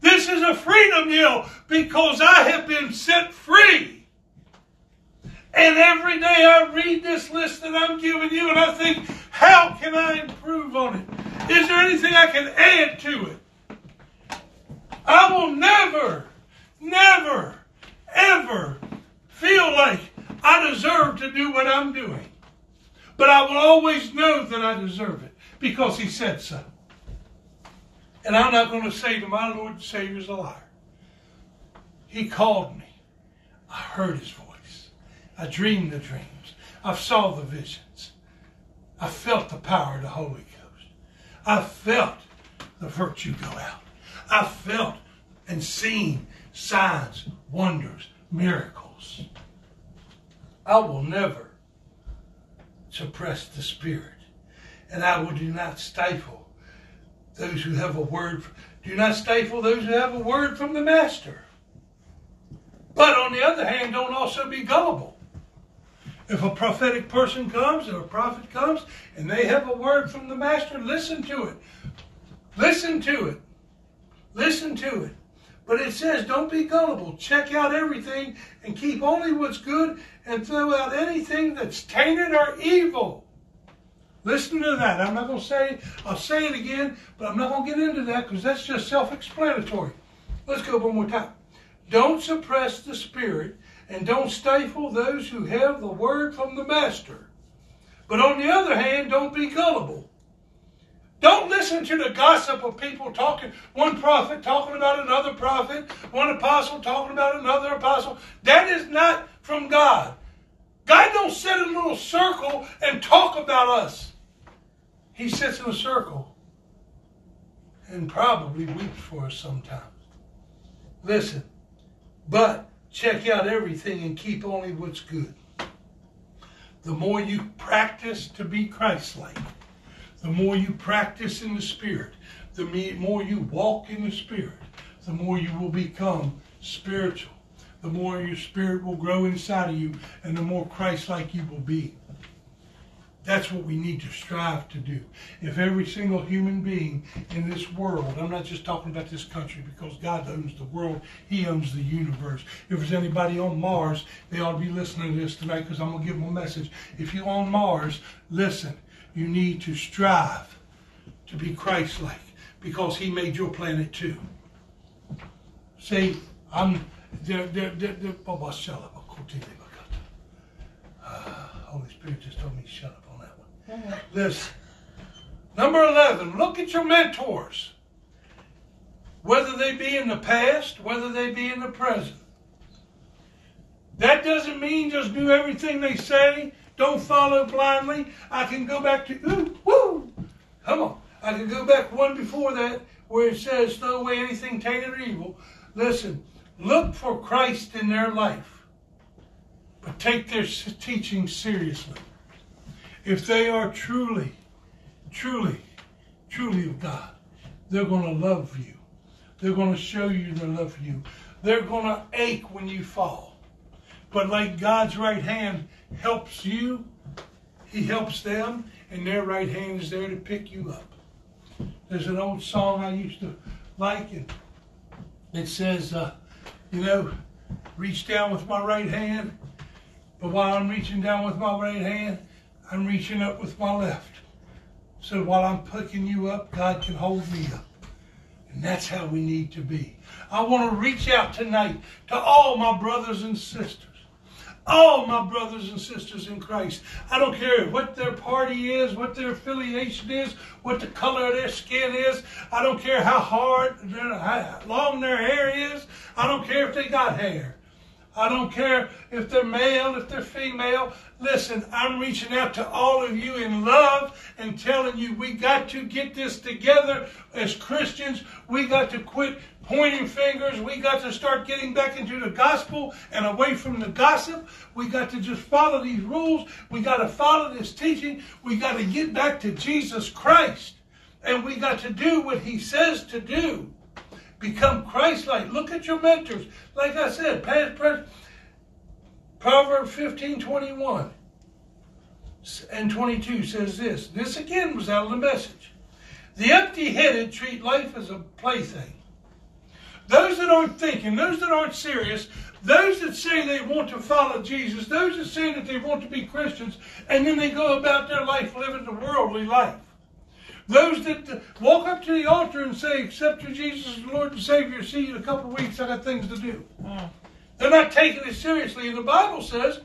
This is a freedom yell because I have been set free. And every day I read this list that I'm giving you and I think, how can I improve on it? Is there anything I can add to it? I will never, never, ever feel like I deserve to do what I'm doing. But I will always know that I deserve it because He said so. And I'm not going to say to my Lord and Savior's a liar. He called me. I heard His voice. I dreamed the dreams. I saw the visions. I felt the power of the Holy Ghost. I felt the virtue go out. I felt and seen signs, wonders, miracles. I will never suppress the Spirit, and I will do not stifle those who have a word. Do not stifle those who have a word from the Master. But on the other hand, don't also be gullible. If a prophetic person comes or a prophet comes and they have a word from the Master, listen to it. Listen to it. Listen to it. But it says, don't be gullible. Check out everything and keep only what's good and throw out anything that's tainted or evil. Listen to that. I'm not going to say, I'll say it again, but I'm not going to get into that because that's just self explanatory. Let's go one more time. Don't suppress the Spirit and don't stifle those who have the word from the Master. But on the other hand, don't be gullible. Don't listen to the gossip of people talking, one prophet talking about another prophet, one apostle talking about another apostle. That is not from God. God don't sit in a little circle and talk about us. He sits in a circle and probably weeps for us sometimes. Listen, but check out everything and keep only what's good. The more you practice to be Christ like, the more you practice in the Spirit, the more you walk in the Spirit, the more you will become spiritual. The more your spirit will grow inside of you, and the more Christ like you will be. That's what we need to strive to do. If every single human being in this world, I'm not just talking about this country because God owns the world, He owns the universe. If there's anybody on Mars, they ought to be listening to this tonight because I'm going to give them a message. If you're on Mars, listen, you need to strive to be Christ like because He made your planet too. See, I'm. They're, they're, they're, they're, oh, Holy Spirit just told me shut up. On that one. Yeah. This number 11, look at your mentors. Whether they be in the past, whether they be in the present. That doesn't mean just do everything they say. Don't follow blindly. I can go back to, ooh, woo, come on. I can go back one before that where it says, throw away anything tainted or evil. Listen, look for Christ in their life, but take their teaching seriously if they are truly, truly, truly of God, they're going to love you. They're going to show you their love for you. They're going to ache when you fall. But like God's right hand helps you, He helps them, and their right hand is there to pick you up. There's an old song I used to like, and it says, uh, you know, reach down with my right hand, but while I'm reaching down with my right hand, I'm reaching up with my left. So while I'm picking you up, God can hold me up. And that's how we need to be. I want to reach out tonight to all my brothers and sisters. All my brothers and sisters in Christ. I don't care what their party is, what their affiliation is, what the color of their skin is. I don't care how hard, how long their hair is. I don't care if they got hair. I don't care if they're male, if they're female. Listen, I'm reaching out to all of you in love and telling you we got to get this together as Christians. We got to quit pointing fingers. We got to start getting back into the gospel and away from the gossip. We got to just follow these rules. We got to follow this teaching. We got to get back to Jesus Christ. And we got to do what he says to do. Become Christ-like. Look at your mentors. Like I said, past, present. Proverbs 15, 21 and 22 says this. This again was out of the message. The empty-headed treat life as a plaything. Those that aren't thinking, those that aren't serious, those that say they want to follow Jesus, those that say that they want to be Christians, and then they go about their life living the worldly life. Those that walk up to the altar and say, accept your Jesus as Lord and Savior, see you in a couple of weeks, I got things to do. Mm. They're not taking it seriously. And the Bible says,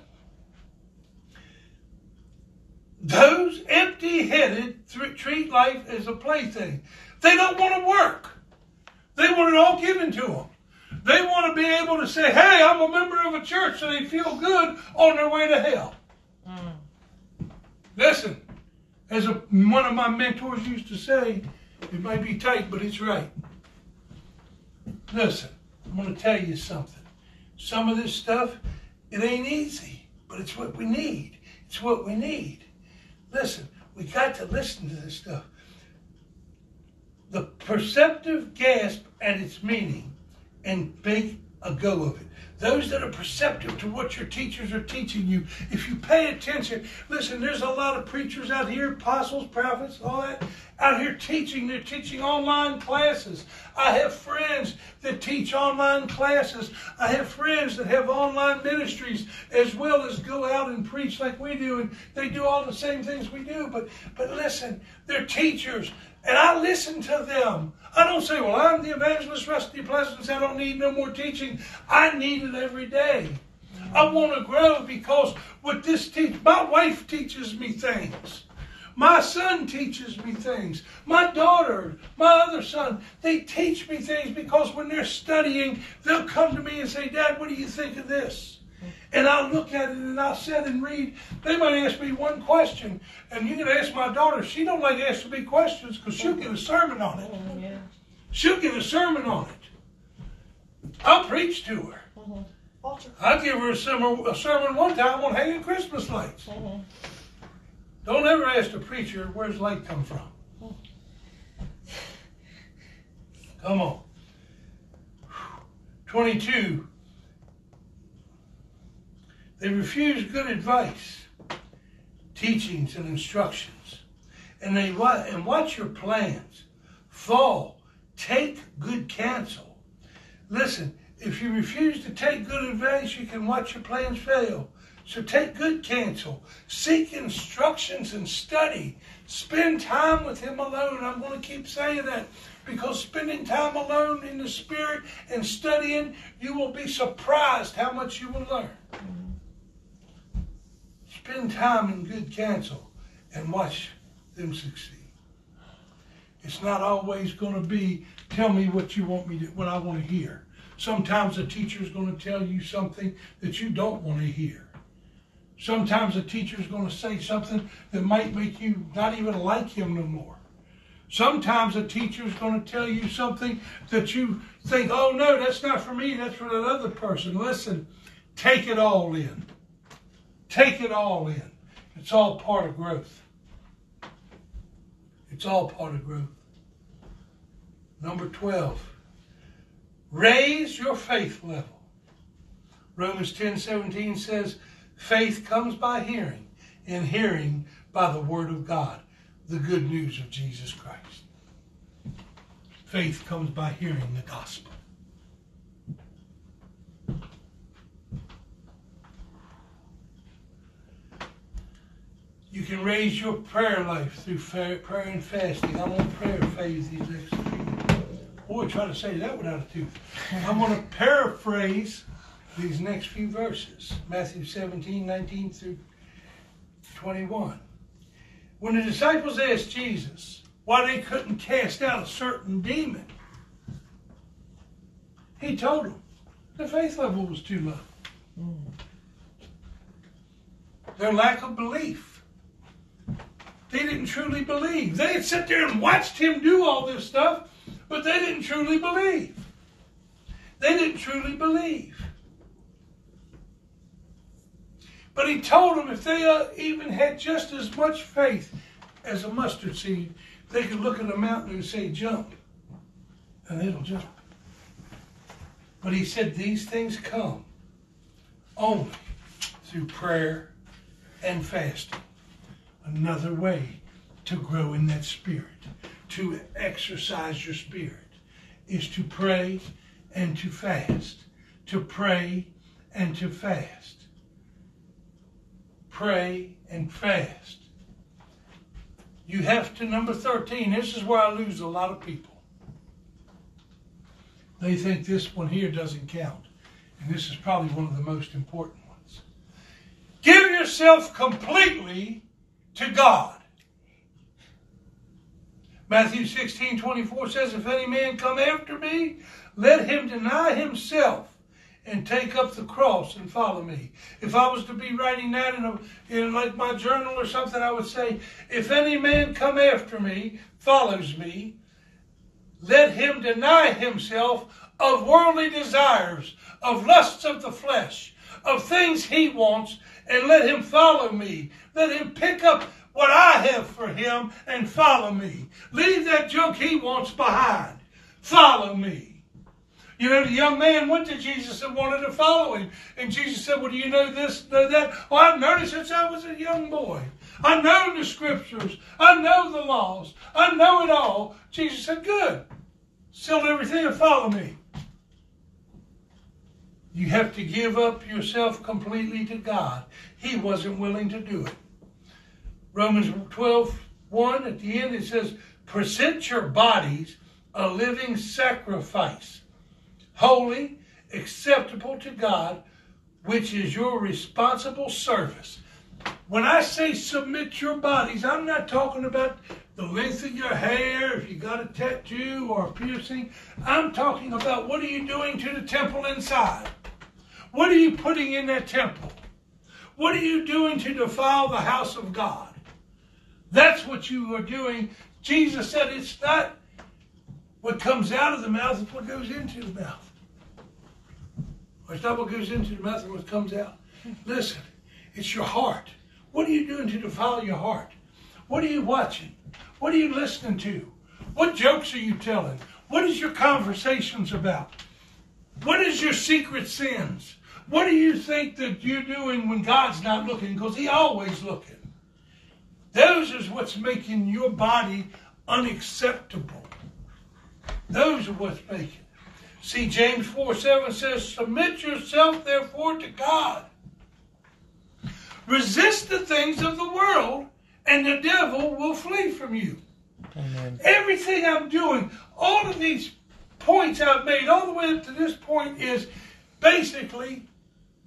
those empty headed treat life as a plaything. They don't want to work, they want it all given to them. They want to be able to say, hey, I'm a member of a church, so they feel good on their way to hell. Mm. Listen, as a, one of my mentors used to say, it might be tight, but it's right. Listen, I'm going to tell you something. Some of this stuff, it ain't easy, but it's what we need. It's what we need. Listen, we got to listen to this stuff. The perceptive gasp at its meaning and make a go of it those that are perceptive to what your teachers are teaching you, if you pay attention, listen, there's a lot of preachers out here, apostles, prophets, all that, out here teaching. They're teaching online classes. I have friends that teach online classes. I have friends that have online ministries as well as go out and preach like we do, and they do all the same things we do. But but listen, they're teachers, and I listen to them. I don't say, well, I'm the evangelist Rusty Pleasants. I don't need no more teaching. I need it every day. I want to grow because what this teach, my wife teaches me things. My son teaches me things. My daughter, my other son, they teach me things because when they're studying, they'll come to me and say, Dad, what do you think of this? And I'll look at it and I'll sit and read. They might ask me one question, and you can ask my daughter. She don't like asking me questions because she'll get a sermon on it. Oh, She'll get a sermon on it. I'll preach to her. Mm-hmm. I'll give her a sermon, a sermon one time on hanging Christmas lights. Mm-hmm. Don't ever ask the preacher where's light come from. Mm-hmm. Come on. 22. They refuse good advice, teachings, and instructions. And they and watch your plans fall. Take good counsel. Listen, if you refuse to take good advice, you can watch your plans fail. So take good counsel. Seek instructions and study. Spend time with Him alone. I'm going to keep saying that because spending time alone in the Spirit and studying, you will be surprised how much you will learn. Spend time in good counsel and watch them succeed. It's not always going to be, tell me what you want me to, what I want to hear. Sometimes a teacher is going to tell you something that you don't want to hear. Sometimes a teacher is going to say something that might make you not even like him no more. Sometimes a teacher is going to tell you something that you think, oh no, that's not for me, that's for that other person. Listen, take it all in. Take it all in. It's all part of growth. It's all part of growth. Number 12, raise your faith level. Romans 10 17 says, faith comes by hearing, and hearing by the word of God the good news of Jesus Christ. Faith comes by hearing the gospel. You can raise your prayer life through prayer and fasting. I'm on prayer phase these next few. Boy, try to say that without a tooth. I'm going to paraphrase these next few verses Matthew 17, 19 through 21. When the disciples asked Jesus why they couldn't cast out a certain demon, he told them the faith level was too low. Their lack of belief. They didn't truly believe. They had sat there and watched him do all this stuff, but they didn't truly believe. They didn't truly believe. But he told them if they uh, even had just as much faith as a mustard seed, they could look at a mountain and say, jump, and it'll jump. But he said these things come only through prayer and fasting. Another way to grow in that spirit, to exercise your spirit, is to pray and to fast. To pray and to fast pray, and fast. You have to, number 13, this is where I lose a lot of people. They think this one here doesn't count. And this is probably one of the most important ones. Give yourself completely to God. Matthew 16, 24 says, If any man come after me, let him deny himself and take up the cross and follow me. If I was to be writing that in, a, in like my journal or something, I would say, if any man come after me, follows me, let him deny himself of worldly desires, of lusts of the flesh, of things he wants, and let him follow me. Let him pick up what I have for him and follow me. Leave that junk he wants behind. Follow me. You know, the young man went to Jesus and wanted to follow him. And Jesus said, Well, do you know this, know that? Oh, I've known it since I was a young boy. I know the scriptures. I know the laws. I know it all. Jesus said, Good. Sell everything and follow me. You have to give up yourself completely to God. He wasn't willing to do it. Romans 12, 1, at the end, it says, Present your bodies a living sacrifice holy, acceptable to God, which is your responsible service. When I say submit your bodies, I'm not talking about the length of your hair, if you got a tattoo or a piercing. I'm talking about what are you doing to the temple inside? What are you putting in that temple? What are you doing to defile the house of God? That's what you are doing. Jesus said it's not what comes out of the mouth, it's what goes into the mouth. It's not what goes into the mouth and what comes out. Listen, it's your heart. What are you doing to defile your heart? What are you watching? What are you listening to? What jokes are you telling? What is your conversations about? What is your secret sins? What do you think that you're doing when God's not looking? Because He always looking. Those is what's making your body unacceptable. Those are what's making. See, James 4 7 says, Submit yourself therefore to God. Resist the things of the world, and the devil will flee from you. Amen. Everything I'm doing, all of these points I've made, all the way up to this point, is basically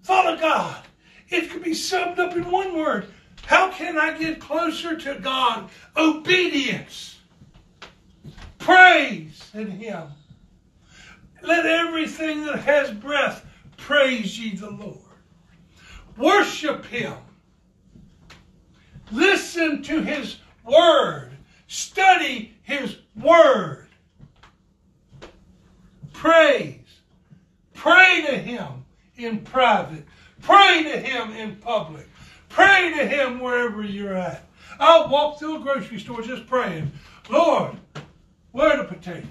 follow God. It could be summed up in one word. How can I get closer to God? Obedience, praise in Him. Let everything that has breath praise ye the Lord. Worship Him. Listen to His Word. Study His Word. Praise. Pray to Him in private. Pray to Him in public. Pray to Him wherever you're at. I'll walk through a grocery store just praying, Lord, where are the potatoes?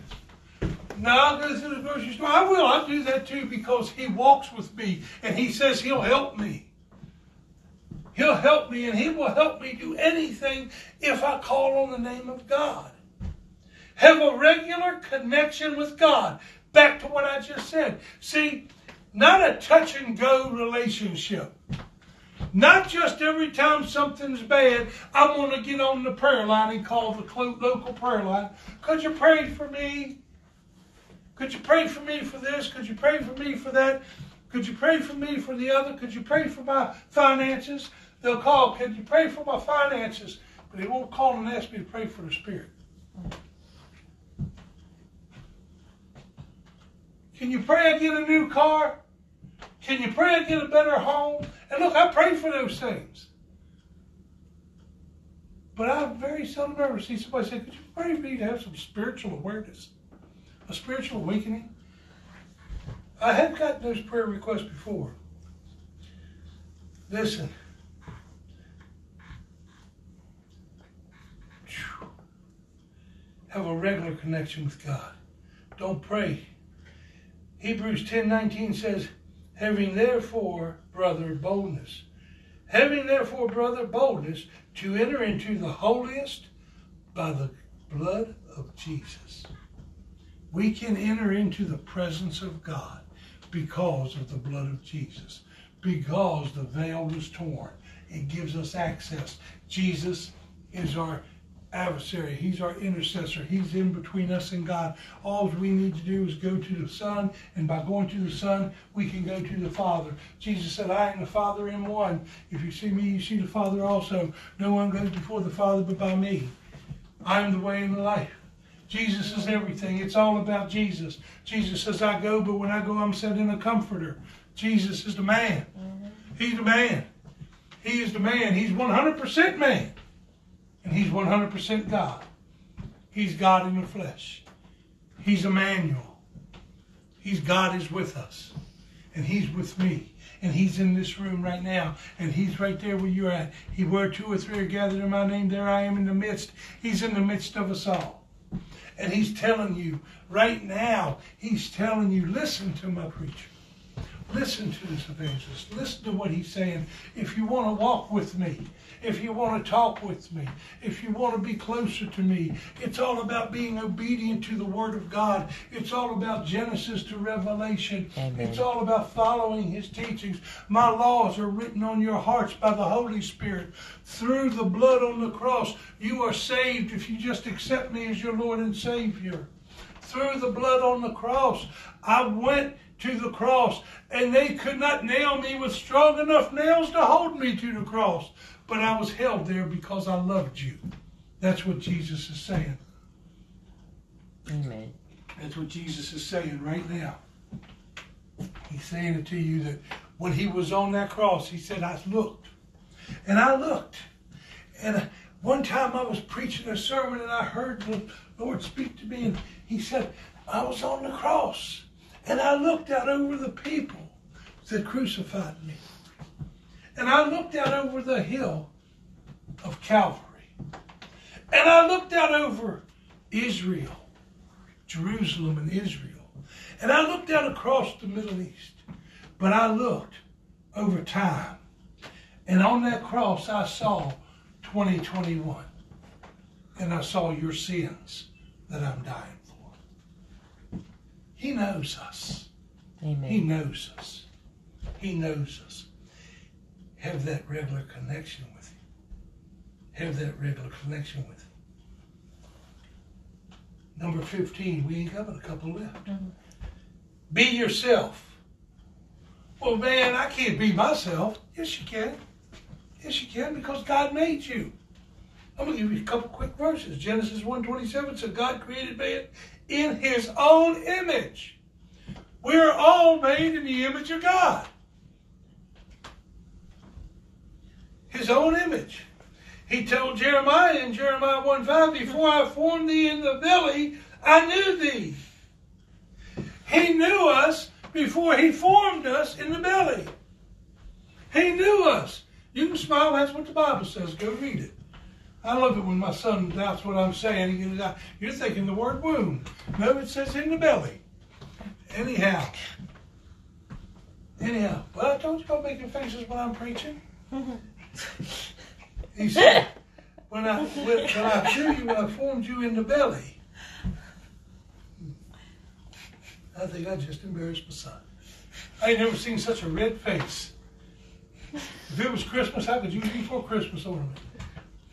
Now I'll go through the grocery store. I will. I'll do that too because He walks with me and He says He'll help me. He'll help me and He will help me do anything if I call on the name of God. Have a regular connection with God. Back to what I just said. See, not a touch and go relationship. Not just every time something's bad, I'm going to get on the prayer line and call the local prayer line. Could you pray for me? Could you pray for me for this? Could you pray for me for that? Could you pray for me for the other? Could you pray for my finances? They'll call, Can you pray for my finances? But they won't call and ask me to pray for the Spirit. Can you pray I get a new car? Can you pray I get a better home? And look, I pray for those things. But I very seldom ever see somebody say, Could you pray for me to have some spiritual awareness, a spiritual awakening? I have gotten those prayer requests before. Listen. Have a regular connection with God. Don't pray. Hebrews 10:19 says, having therefore, brother, boldness. Having therefore, brother, boldness to enter into the holiest by the blood of Jesus. We can enter into the presence of God because of the blood of Jesus, because the veil was torn. It gives us access. Jesus is our adversary. He's our intercessor. He's in between us and God. All we need to do is go to the Son, and by going to the Son, we can go to the Father. Jesus said, I and the Father in one. If you see me, you see the Father also. No one goes before the Father but by me. I am the way and the life. Jesus is everything. It's all about Jesus. Jesus says, I go, but when I go, I'm sending a comforter. Jesus is the man. Mm-hmm. He's the man. He is the man. He's 100% man. And he's 100% God. He's God in the flesh. He's Emmanuel. He's God is with us. And he's with me. And he's in this room right now. And he's right there where you're at. He where two or three are gathered in my name, there I am in the midst. He's in the midst of us all. And he's telling you right now, he's telling you, listen to my preacher. Listen to this evangelist. Listen to what he's saying. If you want to walk with me, if you want to talk with me, if you want to be closer to me, it's all about being obedient to the Word of God. It's all about Genesis to Revelation. Amen. It's all about following His teachings. My laws are written on your hearts by the Holy Spirit. Through the blood on the cross, you are saved if you just accept me as your Lord and Savior. Through the blood on the cross, I went to the cross, and they could not nail me with strong enough nails to hold me to the cross. But I was held there because I loved you. That's what Jesus is saying. Amen. That's what Jesus is saying right now. He's saying it to you that when he was on that cross, he said, I looked. And I looked. And uh, one time I was preaching a sermon and I heard the Lord speak to me and he said, I was on the cross and I looked out over the people that crucified me. And I looked out over the hill of Calvary. And I looked out over Israel Jerusalem and Israel. And I looked out across the Middle East, but I looked over time. And on that cross, I saw 2021. And I saw your sins that I'm dying for. He knows us. Amen. He knows us. He knows us. Have that regular connection with Him. Have that regular connection with Him. Number 15, we ain't got but a couple left. Mm-hmm. Be yourself. Well, man, I can't be myself. Yes, you can. Yes, you can because God made you. I'm going to give you a couple quick verses. Genesis 1.27 says God created man in his own image. We're all made in the image of God. His own image. He told Jeremiah in Jeremiah 1 5, Before I formed thee in the belly, I knew thee. He knew us before he formed us in the belly. He knew us. You can smile, that's what the Bible says. Go read it. I love it when my son doubts what I'm saying. You're thinking the word womb. No, it says in the belly. Anyhow. Anyhow. Well, I told you about making faces when I'm preaching. He said, when I, when, when I you, I formed you in the belly. I think I just embarrassed my son. I ain't never seen such a red face. If it was Christmas, how could you be for Christmas ornament?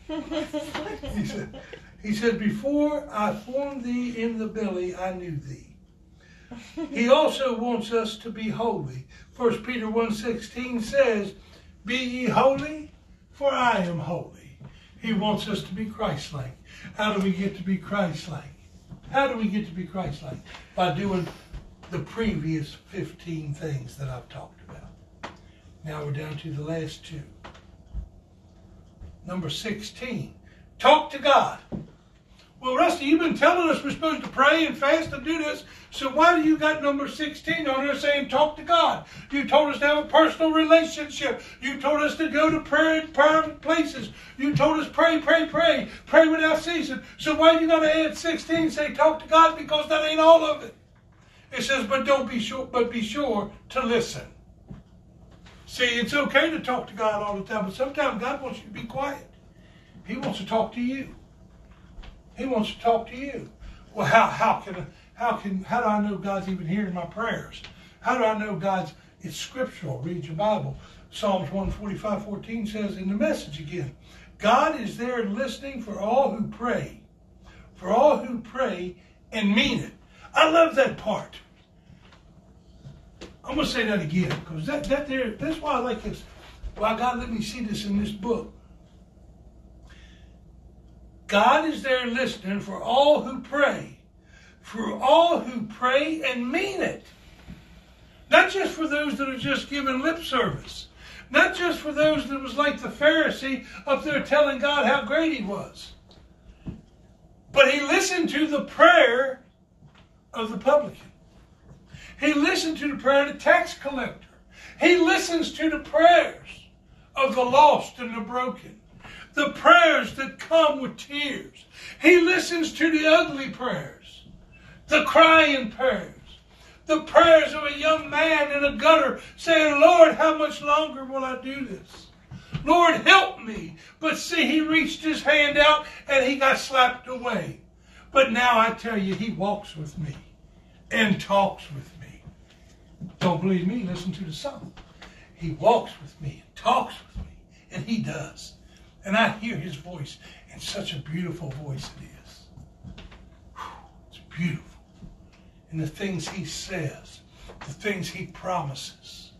he said, he said, Before I formed thee in the belly, I knew thee. He also wants us to be holy. 1 Peter 1.16 says, Be ye holy, for I am holy. He wants us to be Christ-like. How do we get to be Christ-like? How do we get to be Christ-like? By doing the previous 15 things that I've talked about. Now we're down to the last two. Number 16. Talk to God. Well, Rusty, you've been telling us we're supposed to pray and fast and do this, so why do you got number 16 on there saying talk to God? You told us to have a personal relationship. You told us to go to prayer private places. You told us pray, pray, pray, pray without ceasing. So why you got to add 16 say talk to God? Because that ain't all of it. It says, but don't be sure, but be sure to listen. See, it's okay to talk to God all the time, but sometimes God wants you to be quiet. He wants to talk to you. He wants to talk to you. Well, how, how can how can how do I know God's even hearing my prayers? How do I know God's it's scriptural? Read your Bible. Psalms 145, 14 says in the message again, God is there listening for all who pray. For all who pray and mean it. I love that part. I'm gonna say that again because that that there that's why I like this. Why God let me see this in this book. God is there listening for all who pray, for all who pray and mean it. Not just for those that are just giving lip service. Not just for those that was like the Pharisee up there telling God how great he was. But he listened to the prayer of the publican. He listened to the prayer of the tax collector. He listens to the prayers of the lost and the broken. The prayers that come with tears. He listens to the ugly prayers, the crying prayers, the prayers of a young man in a gutter saying, Lord, how much longer will I do this? Lord, help me. But see, he reached his hand out and he got slapped away. But now I tell you, he walks with me and talks with me. Don't believe me? Listen to the song. He walks with me and talks with me, and he does. And I hear his voice, and such a beautiful voice it is. It's beautiful. And the things he says, the things he promises,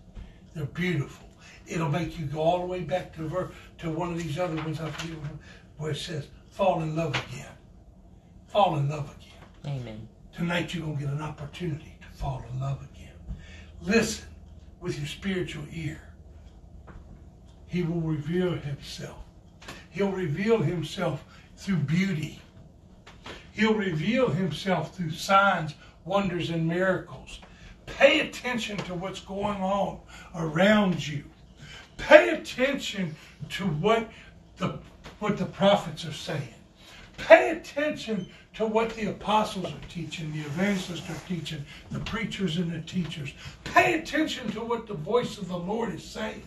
they're beautiful. It'll make you go all the way back to ver- to one of these other ones I forget where it says, fall in love again. Fall in love again. Amen. Tonight you're going to get an opportunity to fall in love again. Listen with your spiritual ear. He will reveal himself. He'll reveal himself through beauty. He'll reveal himself through signs, wonders, and miracles. Pay attention to what's going on around you. Pay attention to what the, what the prophets are saying. Pay attention to what the apostles are teaching, the evangelists are teaching, the preachers and the teachers. Pay attention to what the voice of the Lord is saying.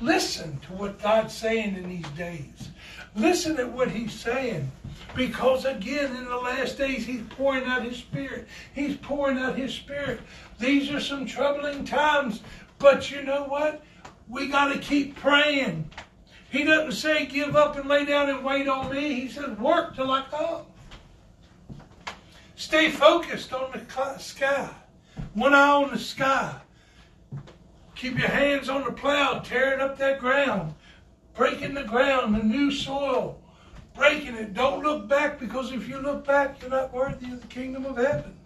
Listen to what God's saying in these days. Listen to what He's saying. Because again, in the last days, He's pouring out His Spirit. He's pouring out His Spirit. These are some troubling times. But you know what? We got to keep praying. He doesn't say give up and lay down and wait on me. He says work till I come. Stay focused on the sky. One eye on the sky. Keep your hands on the plow, tearing up that ground, breaking the ground, the new soil, breaking it. Don't look back because if you look back, you're not worthy of the kingdom of heaven.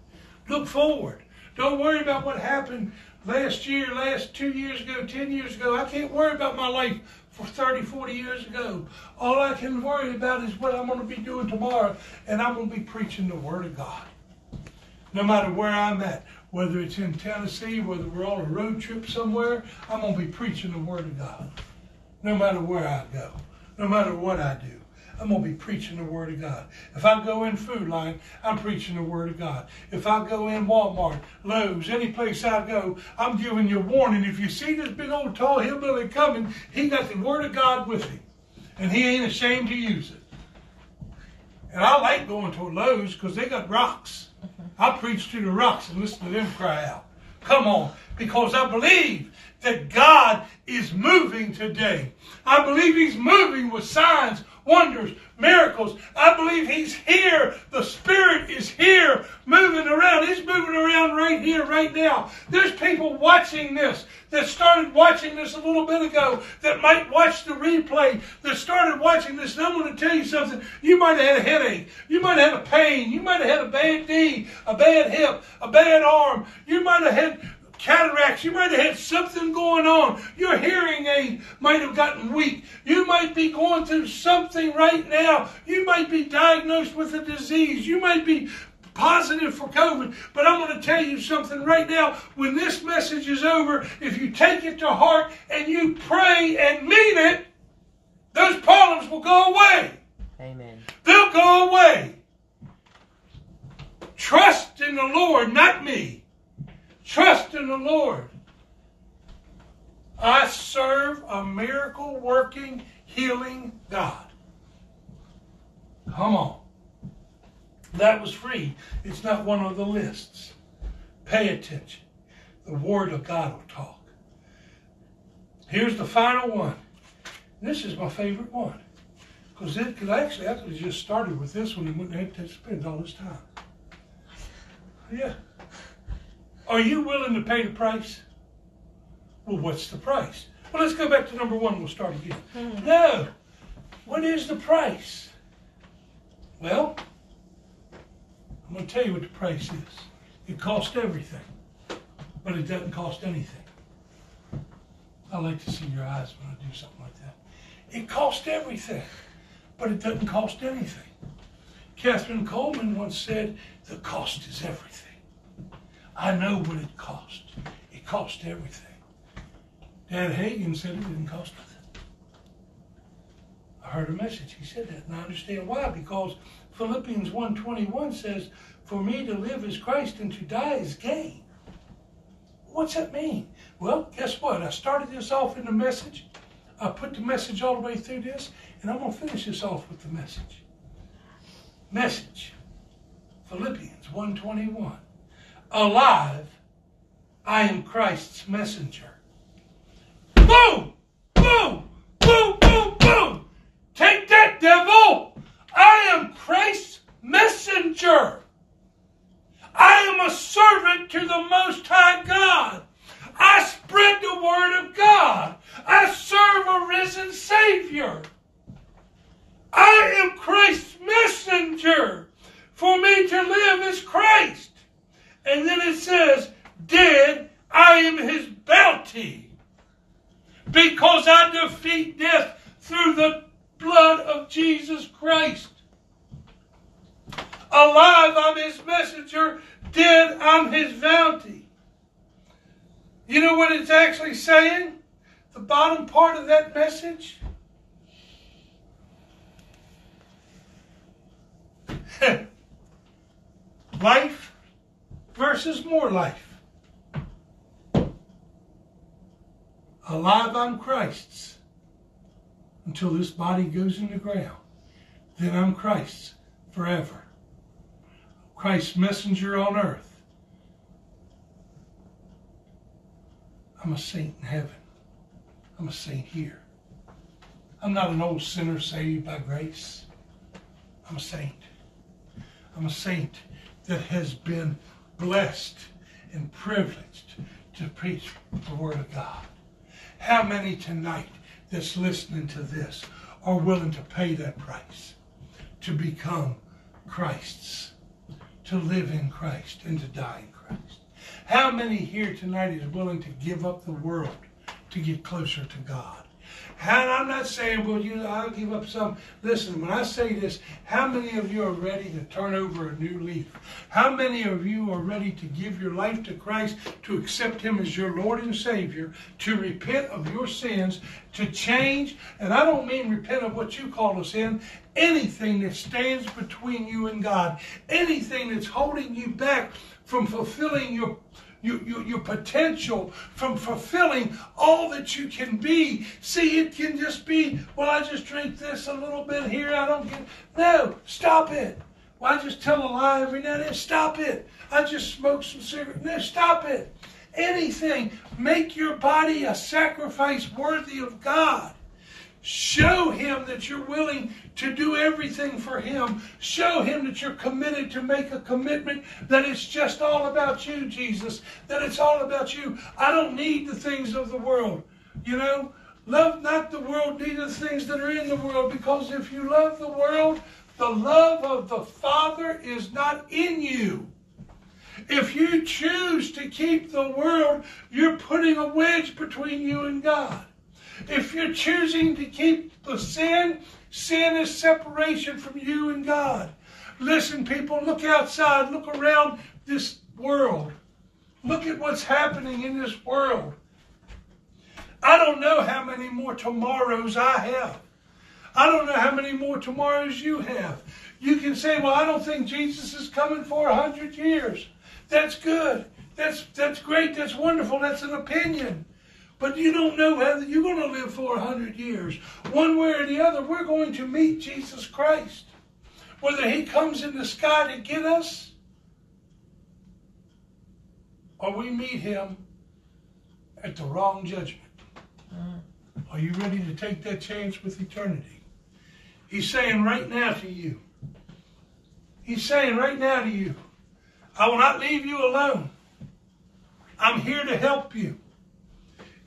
Look forward. Don't worry about what happened last year, last two years ago, 10 years ago. I can't worry about my life for 30, 40 years ago. All I can worry about is what I'm going to be doing tomorrow, and I'm going to be preaching the Word of God. No matter where I'm at, whether it's in Tennessee, whether we're on a road trip somewhere, I'm going to be preaching the Word of God. No matter where I go, no matter what I do. I'm going to be preaching the Word of God. If I go in Food Lion, I'm preaching the Word of God. If I go in Walmart, Lowe's, any place I go, I'm giving you warning. If you see this big old tall hillbilly coming, he got the Word of God with him. And he ain't ashamed to use it. And I like going to Lowe's because they got rocks. I preach to the rocks and listen to them cry out. Come on, because I believe that God is moving today. I believe He's moving with signs, wonders, miracles. I believe He's here. The Spirit is here, moving around. He's moving around right here, right now. There's people watching this that started watching this a little bit ago that might watch the replay that started watching this. And I'm going to tell you something. You might have had a headache. You might have had a pain. You might have had a bad knee, a bad hip, a bad arm. You might have had cataracts. You might have had something going on. Your hearing aid might have gotten weak. You might be going through something right now. You might be diagnosed with a disease. You might be positive for COVID. But I'm going to tell you something right now. When this message is over, if you take it to heart and you pray and mean it, those problems will go away. Amen. They'll go away. Trust in the Lord, not me. Trust in the Lord. I serve a miracle working, healing God. Come on. That was free. It's not one of the lists. Pay attention. The Word of God will talk. Here's the final one. This is my favorite one. Because it could actually, I could have just started with this one and wouldn't have to spend all this time. Yeah. Are you willing to pay the price? Well, what's the price? Well, let's go back to number one. We'll start again. Hmm. No. What is the price? Well, I'm going to tell you what the price is. It costs everything, but it doesn't cost anything. I like to see your eyes when I do something like that. It costs everything, but it doesn't cost anything. Kathryn Kuhlman once said, the cost is everything. I know what it cost. It cost everything. Dad Hagin said it didn't cost nothing. I heard a message. He said that, and I understand why. Because Philippians 1.21 says, For me to live is Christ, and to die is gain. What's that mean? Well, guess what? I started this off in the message. I put the message all the way through this, and I'm going to finish this off with the message. Message. Philippians 1.21. Alive, I am Christ's messenger. Boom! Boom! Boom! Boom! Boom! Take that, devil! I am Christ's messenger. I am a servant to the Most High God. I spread the Word of God. I serve a risen Savior. I am Christ's messenger. For me to live is Christ. And then it says, Dead, I am his bounty. Because I defeat death through the blood of Jesus Christ. Alive, I'm his messenger. Dead, I'm his bounty. You know what it's actually saying? The bottom part of that message? Life versus more life. Alive I'm Christ's until this body goes in the ground. Then I'm Christ's forever. Christ's messenger on earth. I'm a saint in heaven. I'm a saint here. I'm not an old sinner saved by grace. I'm a saint. I'm a saint that has been blessed and privileged to preach the Word of God. How many tonight that's listening to this are willing to pay that price to become Christ's, to live in Christ and to die in Christ? How many here tonight is willing to give up the world to get closer to God? And I'm not saying, well, you, I'll give up some. Listen, when I say this, how many of you are ready to turn over a new leaf? How many of you are ready to give your life to Christ, to accept Him as your Lord and Savior, to repent of your sins, to change? And I don't mean repent of what you call a sin, anything that stands between you and God, anything that's holding you back from fulfilling your your, your, your potential from fulfilling all that you can be. See, it can just be, well, I just drink this a little bit here, I don't get. No, stop it. Well, I just tell a lie every now and then. Stop it. I just smoke some cigarettes. No, stop it. Anything. Make your body a sacrifice worthy of God. Show him that you're willing to do everything for him. Show him that you're committed to make a commitment that it's just all about you, Jesus. That it's all about you. I don't need the things of the world. You know, love not the world, neither the things that are in the world. Because if you love the world, the love of the Father is not in you. If you choose to keep the world, you're putting a wedge between you and God. If you're choosing to keep the sin, sin is separation from you and God. Listen, people, look outside, look around this world. Look at what's happening in this world. I don't know how many more tomorrows I have. I don't know how many more tomorrows you have. You can say, well, I don't think Jesus is coming for a hundred years. That's good. That's, that's great. That's wonderful. That's an opinion. But you don't know whether you're going to live for a hundred years. One way or the other, we're going to meet Jesus Christ. Whether he comes in the sky to get us, or we meet him at the wrong judgment. Mm. Are you ready to take that chance with eternity? He's saying right now to you, He's saying right now to you, I will not leave you alone. I'm here to help you.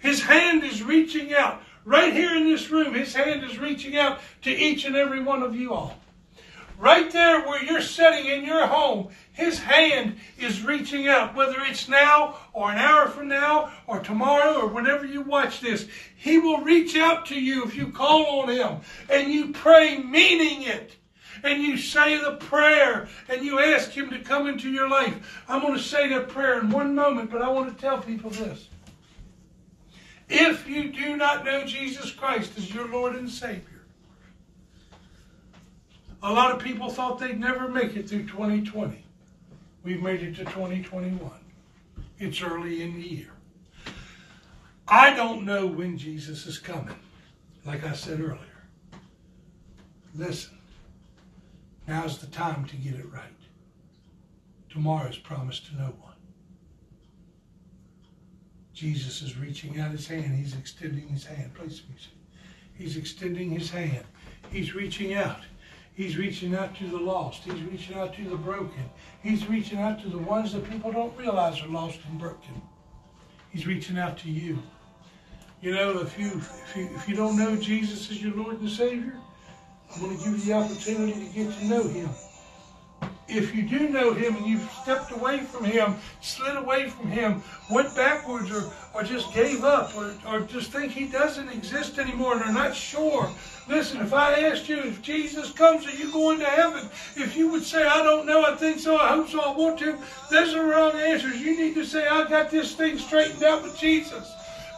His hand is reaching out. Right here in this room, His hand is reaching out to each and every one of you all. Right there where you're sitting in your home, His hand is reaching out, whether it's now or an hour from now or tomorrow or whenever you watch this. He will reach out to you if you call on Him and you pray meaning it and you say the prayer and you ask Him to come into your life. I'm going to say that prayer in one moment, but I want to tell people this. If you do not know Jesus Christ as your Lord and Savior, a lot of people thought they'd never make it through 2020. We've made it to 2021. It's early in the year. I don't know when Jesus is coming, like I said earlier. Listen, now's the time to get it right. Tomorrow's promised to no one. Jesus is reaching out his hand. He's extending his hand. Some music. He's extending his hand. He's reaching out. He's reaching out to the lost. He's reaching out to the broken. He's reaching out to the ones that people don't realize are lost and broken. He's reaching out to you. You know, if you if you if you don't know Jesus as your Lord and Savior, I'm going to give you the opportunity to get to know Him if you do know him and you've stepped away from him, slid away from him, went backwards or, or just gave up or, or just think he doesn't exist anymore and are not sure. Listen, if I asked you if Jesus comes, are you going to heaven? If you would say, I don't know, I think so, I hope so, I want to, those are wrong answers. You need to say, I got this thing straightened out with Jesus.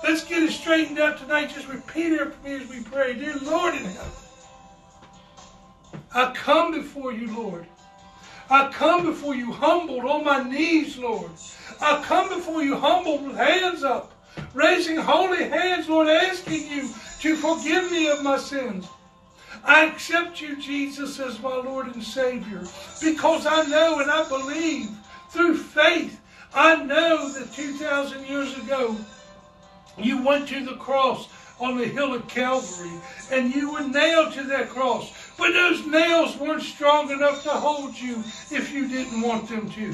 Let's get it straightened out tonight. Just repeat it for me as we pray. Dear Lord in heaven, I come before you, Lord. I come before you humbled on my knees, Lord. I come before you humbled with hands up, raising holy hands, Lord, asking you to forgive me of my sins. I accept you, Jesus, as my Lord and Savior because I know and I believe through faith. I know that 2,000 years ago, you went to the cross on the hill of Calvary and you were nailed to that cross. But those nails weren't strong enough to hold you if you didn't want them to.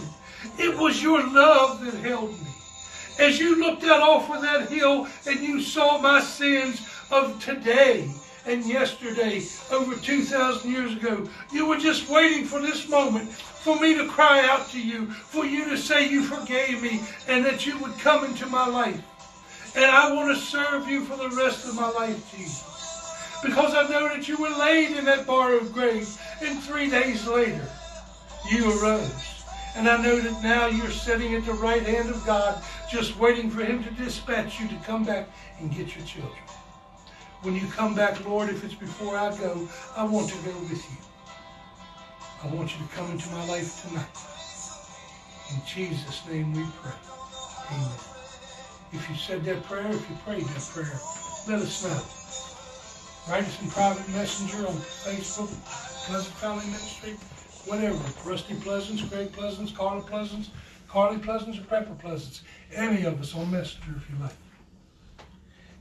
It was your love that held me. As you looked out off of that hill and you saw my sins of today and yesterday, over 2,000 years ago, you were just waiting for this moment for me to cry out to you, for you to say you forgave me and that you would come into my life. And I want to serve you for the rest of my life, Jesus. Because I know that you were laid in that borrowed grave, and three days later, you arose. And I know that now you're sitting at the right hand of God, just waiting for Him to dispatch you to come back and get your children. When you come back, Lord, if it's before I go, I want to go with you. I want you to come into my life tonight. In Jesus' name we pray. Amen. If you said that prayer, if you prayed that prayer, let us know. In private messenger on Facebook, Pleasant Family Ministry, whatever. Rusty Pleasants, Greg Pleasants, Carla Pleasants, Carly Pleasants, or Pepper Pleasants. Any of us on Messenger if you like.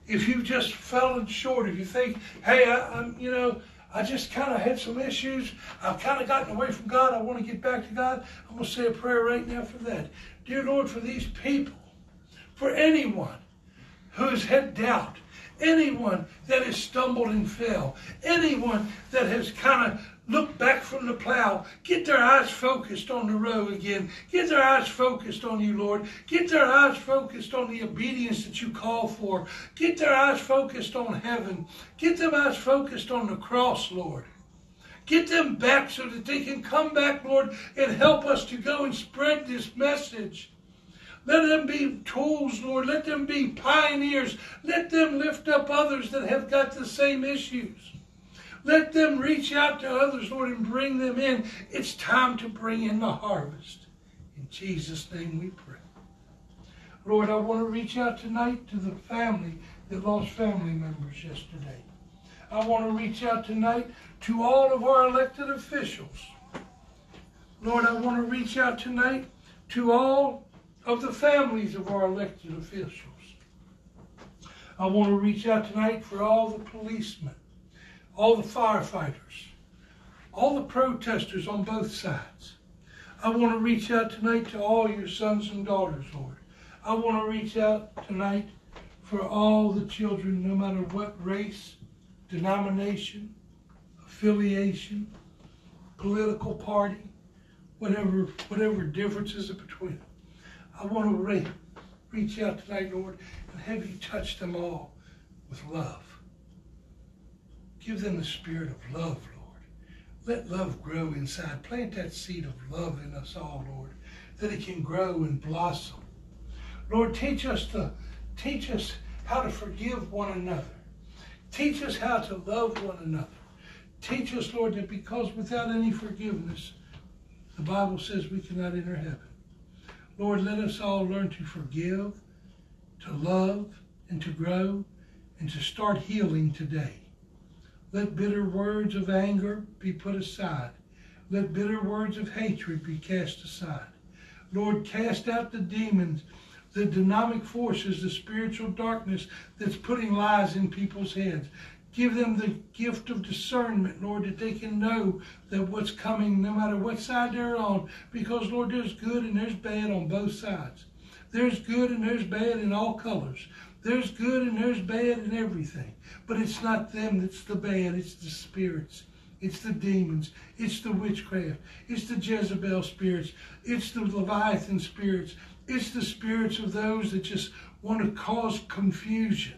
If you've just fallen short, if you think, hey, I, I'm, you know, I just kind of had some issues. I've kind of gotten away from God. I want to get back to God. I'm going to say a prayer right now for that. Dear Lord, for these people, for anyone who has had doubt, anyone that has stumbled and fell, anyone that has kind of looked back from the plow, get their eyes focused on the road again, get their eyes focused on you, Lord, get their eyes focused on the obedience that you call for, get their eyes focused on heaven, get their eyes focused on the cross, Lord. Get them back so that they can come back, Lord, and help us to go and spread this message. Let them be tools, Lord. Let them be pioneers. Let them lift up others that have got the same issues. Let them reach out to others, Lord, and bring them in. It's time to bring in the harvest. In Jesus' name we pray. Lord, I want to reach out tonight to the family that lost family members yesterday. I want to reach out tonight to all of our elected officials. Lord, I want to reach out tonight to all of the families of our elected officials. I want to reach out tonight for all the policemen, all the firefighters, all the protesters on both sides. I want to reach out tonight to all your sons and daughters, Lord. I want to reach out tonight for all the children, no matter what race, denomination, affiliation, political party, whatever whatever differences are between them. I want to re- reach out tonight, Lord, and have you touch them all with love. Give them the spirit of love, Lord. Let love grow inside. Plant that seed of love in us all, Lord, that it can grow and blossom. Lord, teach us to teach us how to forgive one another. Teach us how to love one another. Teach us, Lord, that because without any forgiveness, the Bible says we cannot enter heaven. Lord, let us all learn to forgive, to love, and to grow, and to start healing today. Let bitter words of anger be put aside. Let bitter words of hatred be cast aside. Lord, cast out the demons, the demonic forces, the spiritual darkness that's putting lies in people's heads. Give them the gift of discernment, Lord, that they can know that what's coming, no matter what side they're on, because, Lord, there's good and there's bad on both sides. There's good and there's bad in all colors. There's good and there's bad in everything. But it's not them that's the bad, it's the spirits. It's the demons. It's the witchcraft. It's the Jezebel spirits. It's the Leviathan spirits. It's the spirits of those that just want to cause confusion.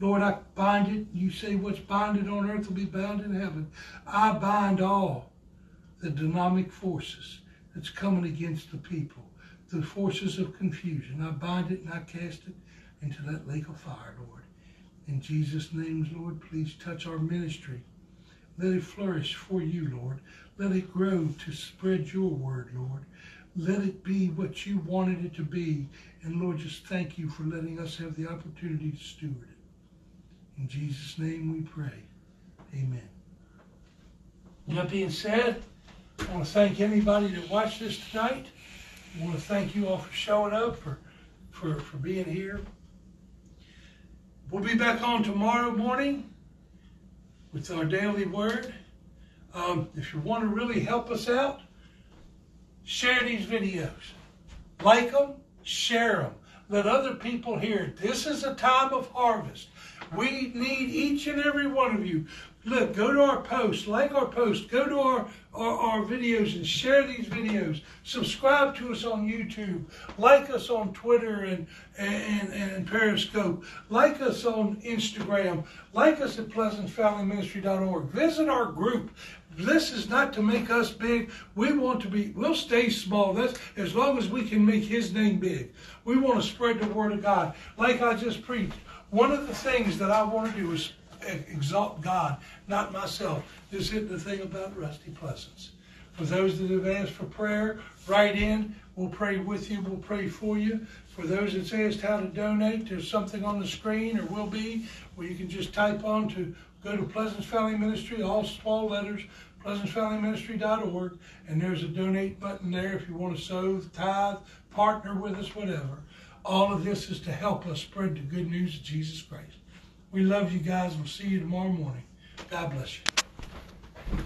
Lord, I bind it. You say what's binded on earth will be bound in heaven. I bind all the dynamic forces that's coming against the people, the forces of confusion. I bind it and I cast it into that lake of fire, Lord. In Jesus' name, Lord, please touch our ministry. Let it flourish for you, Lord. Let it grow to spread your word, Lord. Let it be what you wanted it to be. And Lord, just thank you for letting us have the opportunity to steward it. In Jesus' name we pray. Amen. That being said, I want to thank anybody that watched this tonight. I want to thank you all for showing up, for, for, for being here. We'll be back on tomorrow morning with our daily word. Um, if you want to really help us out, share these videos. Like them, share them. Let other people hear. This is a time of harvest. We need each and every one of you. Look, go to our post, like our post, go to our, our, our, videos and share these videos. Subscribe to us on YouTube. Like us on Twitter and, and, and Periscope. Like us on Instagram. Like us at PleasanceValleyMinistry.org. Visit our group. This is not to make us big. We want to be, we'll stay small. That's as long as we can make his name big. We want to spread the word of God. Like I just preached. One of the things that I want to do is exalt God, not myself. This is the thing about Rusty Pleasants. For those that have asked for prayer, write in. We'll pray with you. We'll pray for you. For those that asked how to donate, there's something on the screen or will be where you can just type on to go to Pleasance Valley Ministry, all small letters, pleasancevalleyministry.org, and there's a donate button there if you want to sow, tithe, partner with us, whatever. All of this is to help us spread the good news of Jesus Christ. We love you guys. We'll see you tomorrow morning. God bless you.